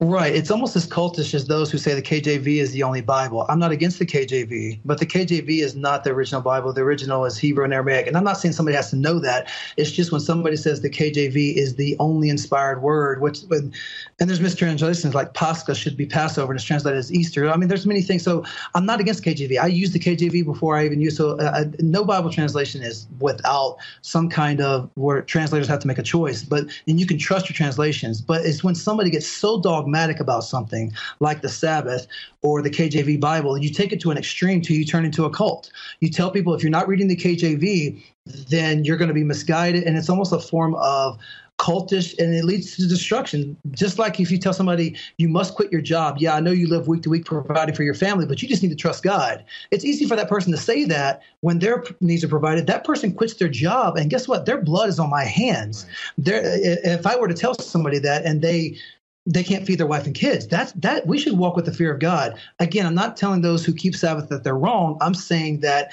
Right. It's almost as cultish as those who say the KJV is the only Bible. I'm not against the KJV, but the KJV is not the original Bible. The original is Hebrew and Aramaic. And I'm not saying somebody has to know that. It's just when somebody says the KJV is the only inspired word, which and there's mistranslations like Pascha should be Passover and it's translated as Easter. I mean, there's many things. So I'm not against KJV. I used the KJV before I even used so uh, uh, no Bible translation is without some kind of where translators have to make a choice. But and you can trust your translations. But it's when somebody gets so dogmatic dogmatic about something like the Sabbath or the KJV Bible, and you take it to an extreme till you turn into a cult. You tell people if you're not reading the KJV, then you're going to be misguided. And it's almost a form of cultish and it leads to destruction. Just like if you tell somebody you must quit your job, yeah, I know you live week to week providing for your family, but you just need to trust God. It's easy for that person to say that when their needs are provided. That person quits their job, and guess what? Their blood is on my hands. If I were to tell somebody that and they they can't feed their wife and kids. That's that we should walk with the fear of God. Again, I'm not telling those who keep Sabbath that they're wrong. I'm saying that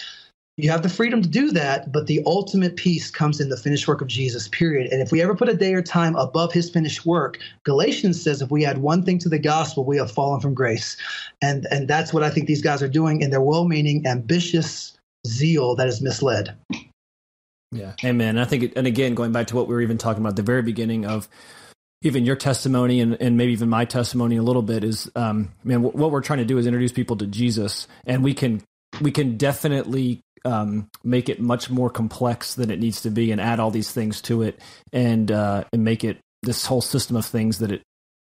you have the freedom to do that, but the ultimate peace comes in the finished work of Jesus, period. And if we ever put a day or time above his finished work, Galatians says if we add one thing to the gospel, we have fallen from grace. And and that's what I think these guys are doing in their well-meaning, ambitious zeal that is misled. Yeah. Amen. I think and again, going back to what we were even talking about at the very beginning of even your testimony and, and maybe even my testimony a little bit is um man what we're trying to do is introduce people to jesus and we can we can definitely um, make it much more complex than it needs to be and add all these things to it and uh, and make it this whole system of things that it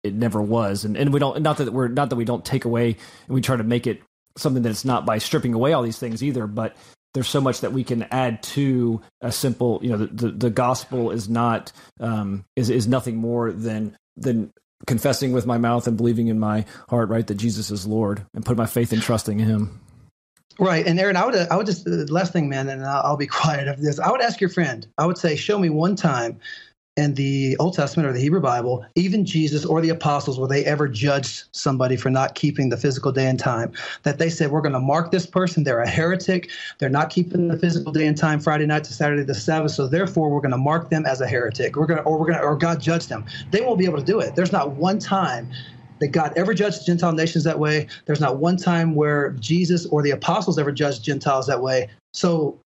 it never was. And and we don't not that we're not that we don't take away and we try to make it something that it's not by stripping away all these things either but there's so much that we can add to a simple you know the, the, the gospel is not um, is is nothing more than than confessing with my mouth and believing in my heart right that jesus is lord and put my faith and trusting in him. Right. And aaron i would i would just uh, last thing man and I'll, I'll be quiet after this. I would ask your friend i would say show me one time in the Old Testament or the Hebrew Bible, even Jesus or the apostles, where they ever judged somebody for not keeping the physical day and time, that they said, we're going to mark this person. They're a heretic. They're not keeping the physical day and time, Friday night to Saturday the Sabbath. So therefore, we're going to mark them as a heretic. We're going to, or we're going to, or God judge them. They won't be able to do it. There's not one time that God ever judged Gentile nations that way. There's not one time where Jesus or the apostles ever judged Gentiles that way. So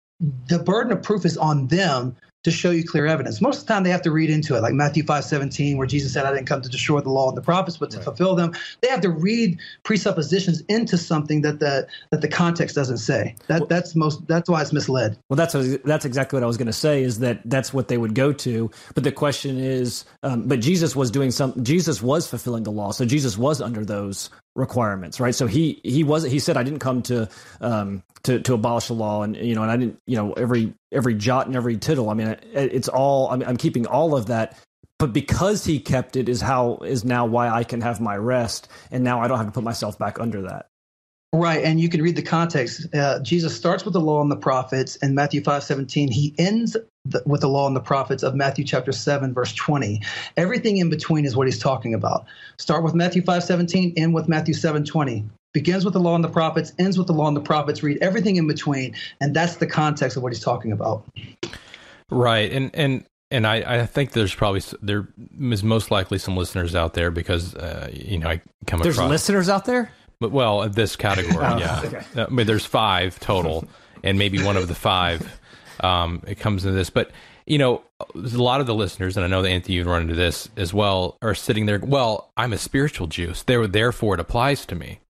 the burden of proof is on them to show you clear evidence. Most of the time they have to read into it, like Matthew 5 17, where Jesus said, I didn't come to destroy the law and the prophets, but to right. fulfill them. They have to read presuppositions into something that the that the context doesn't say. That well, that's most that's why it's misled. Well that's that's exactly what I was going to say is that that's what they would go to. But the question is, um, but Jesus was doing some Jesus was fulfilling the law. So Jesus was under those requirements, right? So he he was he said I didn't come to um to to abolish the law, and you know, and I didn't you know every every jot and every tittle. I mean, it's all I'm, I'm keeping all of that. But because he kept it is how is now why I can have my rest, and now I don't have to put myself back under that. Right, and you can read the context. Uh, Jesus starts with the law and the prophets in Matthew five seventeen. He ends the, with the law and the prophets of Matthew chapter seven verse twenty. Everything in between is what he's talking about. Start with Matthew five seventeen, end with Matthew seven twenty. Begins with the law and the prophets, ends with the law and the prophets. Read everything in between, and that's the context of what he's talking about. Right, and and and I, I think there's probably there is most likely some listeners out there because uh, you know I come there's across listeners out there but well, this category, oh, yeah. Okay. Uh, I mean, there's five total, and maybe one of the five um, it comes into this. But you know, a lot of the listeners, and I know that Anthony, you've run into this as well, are sitting there. Well, I'm a spiritual Jew, so therefore it applies to me.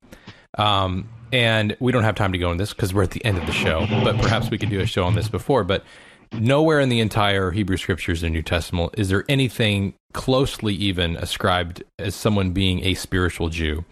Um, and we don't have time to go on this because we're at the end of the show. But perhaps we could do a show on this before. But nowhere in the entire Hebrew Scriptures and New Testament is there anything closely even ascribed as someone being a spiritual Jew.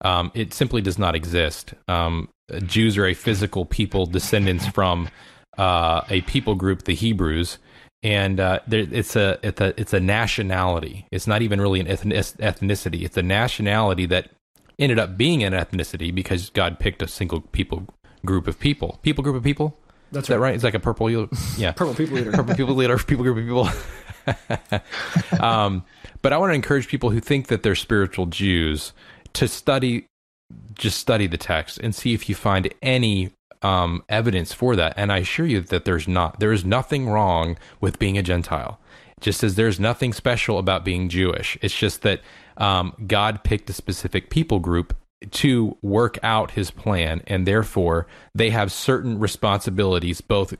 Um, it simply does not exist. Um, Jews are a physical people, descendants from uh, a people group, the Hebrews, and uh, it's a it's a it's a nationality. It's not even really an ethnicity. It's a nationality that ended up being an ethnicity because God picked a single people group of people. People group of people. That's Is that right. It's like a purple, yeah, purple people leader, purple people leader, people group of people. um, but I want to encourage people who think that they're spiritual Jews to study just study the text and see if you find any um, evidence for that. And I assure you that there's not. There is nothing wrong with being a Gentile. Just as there's nothing special about being Jewish. It's just that um, God picked a specific people group to work out His plan, and therefore they have certain responsibilities, both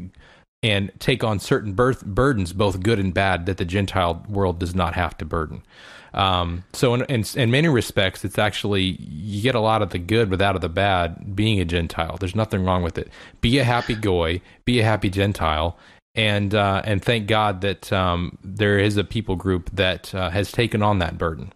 and take on certain birth, burdens, both good and bad, that the Gentile world does not have to burden. Um, so in, in, in many respects, it's actually you get a lot of the good without of the bad. Being a Gentile, there's nothing wrong with it. Be a happy goy, be a happy Gentile, and uh, and thank God that um, there is a people group that uh, has taken on that burden.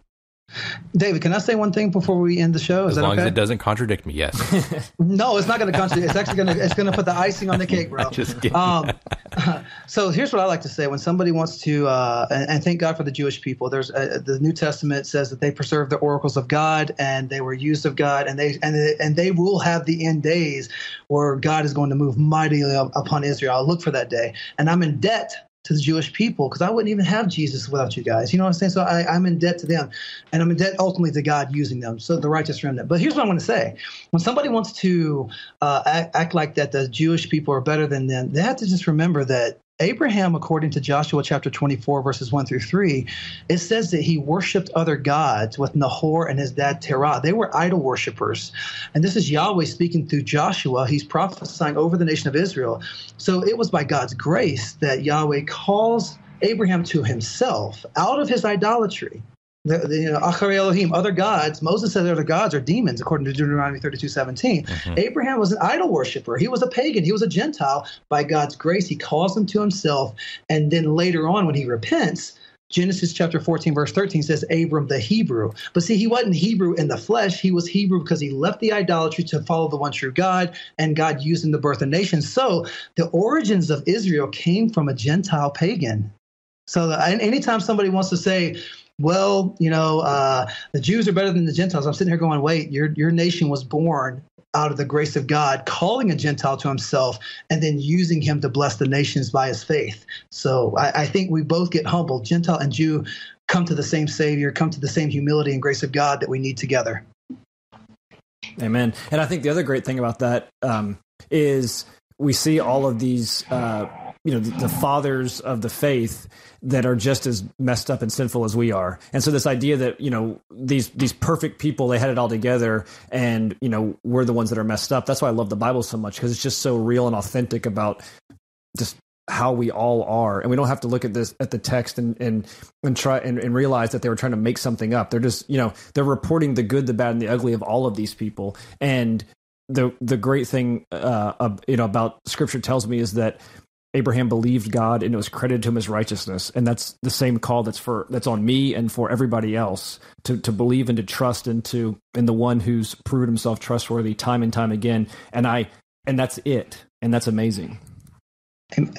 David, can I say one thing before we end the show? Is as long okay? as it doesn't contradict me, yes. no, it's not going to contradict. It's actually going to it's going to put the icing on the cake, bro. Just kidding. Um, so here's what I like to say: when somebody wants to, uh, and, and, thank God for the Jewish people. There's uh, the New Testament says that they preserve the oracles of God and they were used of God, and they and they, and they will have the end days where God is going to move mightily upon Israel. I'll look for that day, and I'm in debt to the Jewish people because I wouldn't even have Jesus without you guys. You know what I'm saying? So I, am in debt to them, and I'm in debt ultimately to God using them. So the righteous remnant. But here's what I'm going to say: when somebody wants to uh, act, act like that the Jewish people are better than them, they have to just remember that Abraham, according to Joshua chapter 24, verses 1 through 3, it says that he worshiped other gods with Nahor and his dad Terah. They were idol worshippers. And this is Yahweh speaking through Joshua. He's prophesying over the nation of Israel. So it was by God's grace that Yahweh calls Abraham to himself out of his idolatry the, the you know, Achare Elohim, other gods. Moses said other gods are demons, according to Deuteronomy 32 17. Mm-hmm. Abraham was an idol worshiper. He was a pagan. He was a Gentile. By God's grace, he calls him to himself. And then later on, when he repents, Genesis chapter 14, verse 13 says, Abram the Hebrew. But see, he wasn't Hebrew in the flesh. He was Hebrew because he left the idolatry to follow the one true God, and God used him to birth a nation. So the origins of Israel came from a Gentile pagan. So anytime somebody wants to say, well, you know, uh, the Jews are better than the Gentiles. I'm sitting here going, wait, your your nation was born out of the grace of God, calling a Gentile to himself, and then using him to bless the nations by his faith. So I, I think we both get humbled. Gentile and Jew come to the same Savior, come to the same humility and grace of God that we need together. Amen. And I think the other great thing about that um, is we see all of these. Uh, you know the, the, fathers of the faith that are just as messed up and sinful as we are and so this idea that you know these these perfect people they had it all together and you know we're the ones that are messed up that's why i love the bible so much because it's just so real and authentic about just how we all are, and we don't have to look at this at the text and and and try and, and realize that they were trying to make something up. They're just you know they're reporting the good, the bad, and the ugly of all of these people. And the the great thing uh, you know about Scripture tells me is that Abraham believed God and it was credited to him as righteousness. And that's the same call that's for that's on me and for everybody else to to believe and to trust into in the one who's proved himself trustworthy time and time again. And I and that's it. And that's amazing.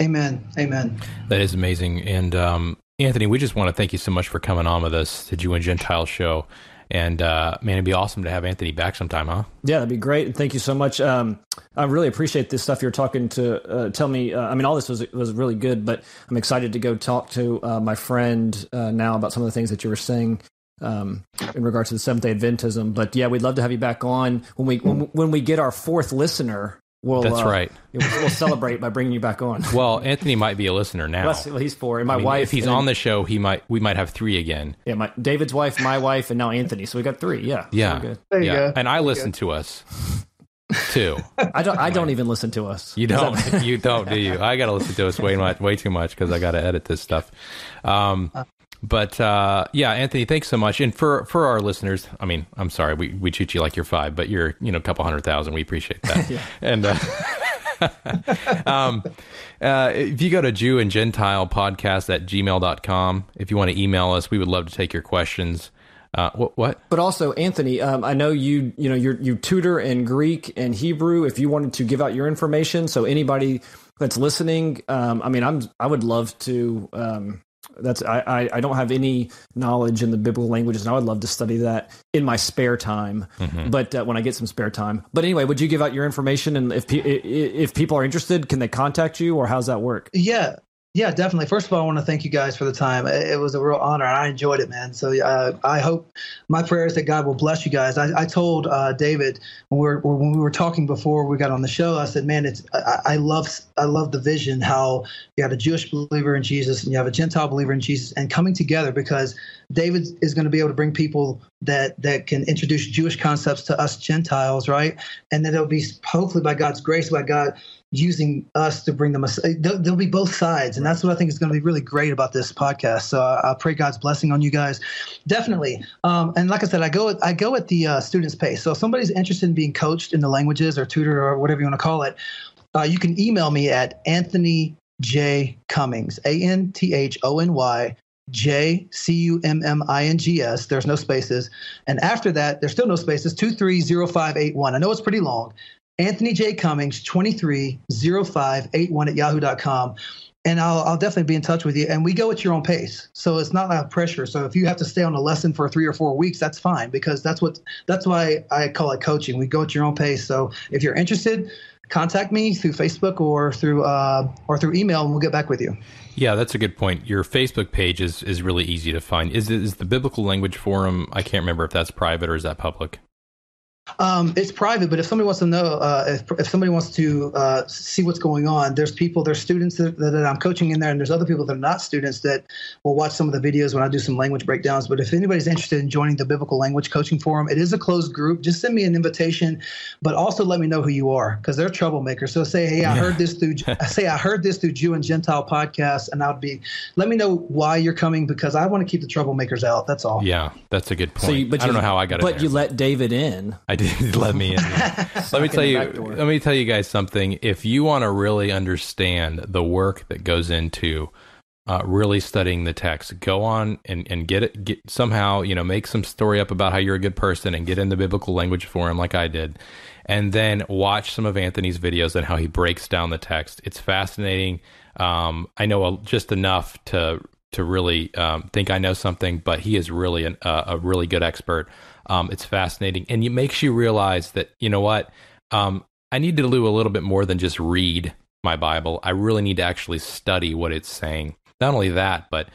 Amen. Amen. That is amazing. And um, Anthony, we just want to thank you so much for coming on with us, the Jew and Gentile show. And uh, man, it'd be awesome to have Anthony back sometime, huh? Yeah, that'd be great. Thank you so much. Um, I really appreciate this stuff you're talking to. Uh, tell me, uh, I mean, all this was was really good, but I'm excited to go talk to uh, my friend uh, now about some of the things that you were saying um, in regards to the Seventh Day Adventism. But yeah, we'd love to have you back on when we when, when we get our fourth listener. We'll, That's uh, right. We'll, celebrate by bringing you back on. Well, Anthony might be a listener now. Well, he's four, and my I mean, wife. If he's and, on the show, he might. We might have three again. Yeah, my David's wife, my wife, and now Anthony. So we got three. Yeah. Yeah. There you yeah. Go. And I listen to us too. I don't. I don't even listen to us. You don't. That- you don't, do you? I got to listen to us way much, way too much because I got to edit this stuff. Um, but uh, yeah, Anthony, thanks so much. And for for our listeners, I mean, I'm sorry, we, we treat you like you're five, but you're you know a couple hundred thousand. We appreciate that. yeah. And uh, um, uh, if you go to Jew and Gentile podcast at gmail.com, if you want to email us, we would love to take your questions. Uh, what, what? But also, Anthony, um, I know you. You know, you you tutor in Greek and Hebrew. If you wanted to give out your information, so anybody that's listening, um, I mean, I'm I would love to. Um, that's I, I, I don't have any knowledge in the biblical languages, and I would love to study that in my spare time. Mm-hmm. But uh, when I get some spare time. But anyway, would you give out your information? And if if people are interested, can they contact you, or how's that work? Yeah, yeah, definitely. First of all, I want to thank you guys for the time. It was a real honor, I enjoyed it, man. So uh, I hope my prayer is that God will bless you guys. I, I told uh, David when we were when we were talking before we got on the show, I said, "Man, it's I, I love I love the vision how you have a Jewish believer in Jesus and you have a Gentile believer in Jesus, and coming together because David is going to be able to bring people that that can introduce Jewish concepts to us Gentiles, right? And then it'll be hopefully by God's grace, by God using us to bring them. A, there'll be both sides, and that's what I think is going to be really great about this podcast. So I, I pray God's blessing on you guys, definitely. Um, and like I said, I go I go at the uh, student's pace. So if somebody's interested in being coached in the languages or tutored or whatever you want to call it, uh, you can email me at Anthony J Cummings, A N T H O N Y J C U M M I N G S. There's no spaces. And after that, there's still no spaces. 230581. I know it's pretty long. Anthony J. Cummings, 230581 at yahoo.com. And I'll, I'll definitely be in touch with you. And we go at your own pace. So it's not a pressure. So if you have to stay on a lesson for three or four weeks, that's fine because that's what that's why I call it coaching. We go at your own pace. So if you're interested, contact me through Facebook or through uh, or through email, and we'll get back with you. Yeah, that's a good point. Your Facebook page is is really easy to find. Is is the Biblical Language Forum? I can't remember if that's private or is that public. Um, it's private, but if somebody wants to know, uh, if, if somebody wants to uh, see what's going on, there's people, there's students that, that, I'm coaching in there, and there's other people that are not students that will watch some of the videos when I do some language breakdowns. But if anybody's interested in joining the Biblical Language Coaching Forum, it is a closed group. Just send me an invitation, but also let me know who you are because they're troublemakers. So say, hey, I heard this through, say I heard this through Jew and Gentile podcast, and I'd be, let me know why you're coming because I want to keep the troublemakers out. That's all. Yeah, that's a good point. So you, but I don't know how I got it. But you let David in. I did let me in. let me tell you. Let me tell you guys something. If you want to really understand the work that goes into uh, really studying the text, go on and, and get it. Get somehow you know make some story up about how you're a good person and get in the biblical language forum like I did, and then watch some of Anthony's videos and how he breaks down the text. It's fascinating. Um, I know just enough to to really um, think I know something, but he is really an, uh, a really good expert um, it's fascinating, and it makes you realize that you know what um, I need to do a little bit more than just read my Bible. I really need to actually study what it's saying. Not only that, but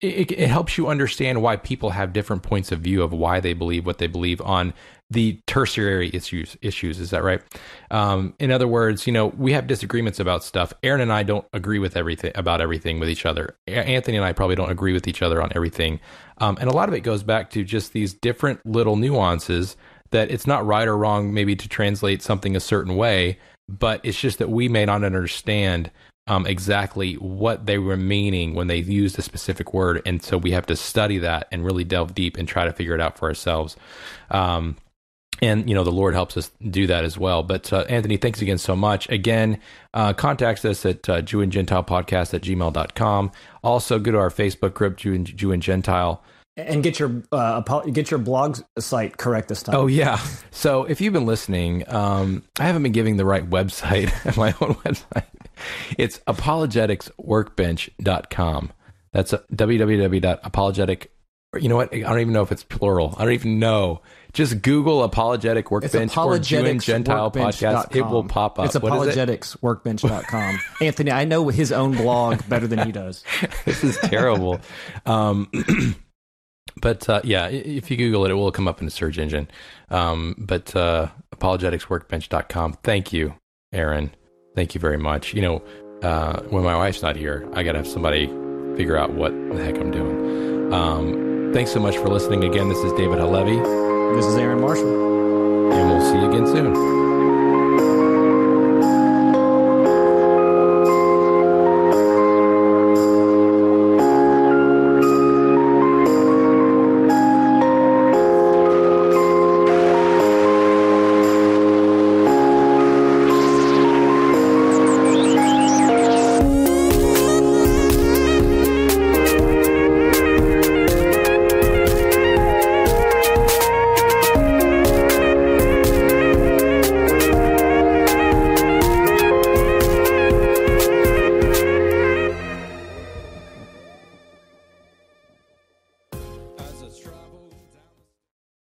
it, it, helps you understand why people have different points of view of why they believe what they believe on the tertiary issues. Issues is that right? Um, in other words, you know, we have disagreements about stuff. Aaron and I don't agree with everything about everything with each other. Anthony and I probably don't agree with each other on everything. Um, and a lot of it goes back to just these different little nuances that it's not right or wrong, maybe to translate something a certain way, but it's just that we may not understand um, exactly what they were meaning when they used a specific word, and so we have to study that and really delve deep and try to figure it out for ourselves. Um, and you know the lord helps us do that as well but uh, anthony thanks again so much again uh, contact us at uh, jew and gentile podcast at gmail.com also go to our facebook group jew and, jew and gentile and get your uh, get your blog site correct this time. Oh yeah. So if you've been listening, um, I haven't been giving the right website, my own website. It's apologeticsworkbench.com. That's www.apologetic. You know what? I don't even know if it's plural. I don't even know. Just Google apologetic workbench or Jew and Gentile podcast. It will pop up. It's apologeticsworkbench.com. Anthony, I know his own blog better than he does. this is terrible. Um, but uh, yeah, if you Google it, it will come up in the search engine. Um, but uh, apologeticsworkbench.com. Thank you, Aaron. Thank you very much. You know, uh, when my wife's not here, I got to have somebody figure out what the heck I'm doing. Um, thanks so much for listening. Again, this is David Halevi. This is Aaron Marshall. And we'll see you again soon.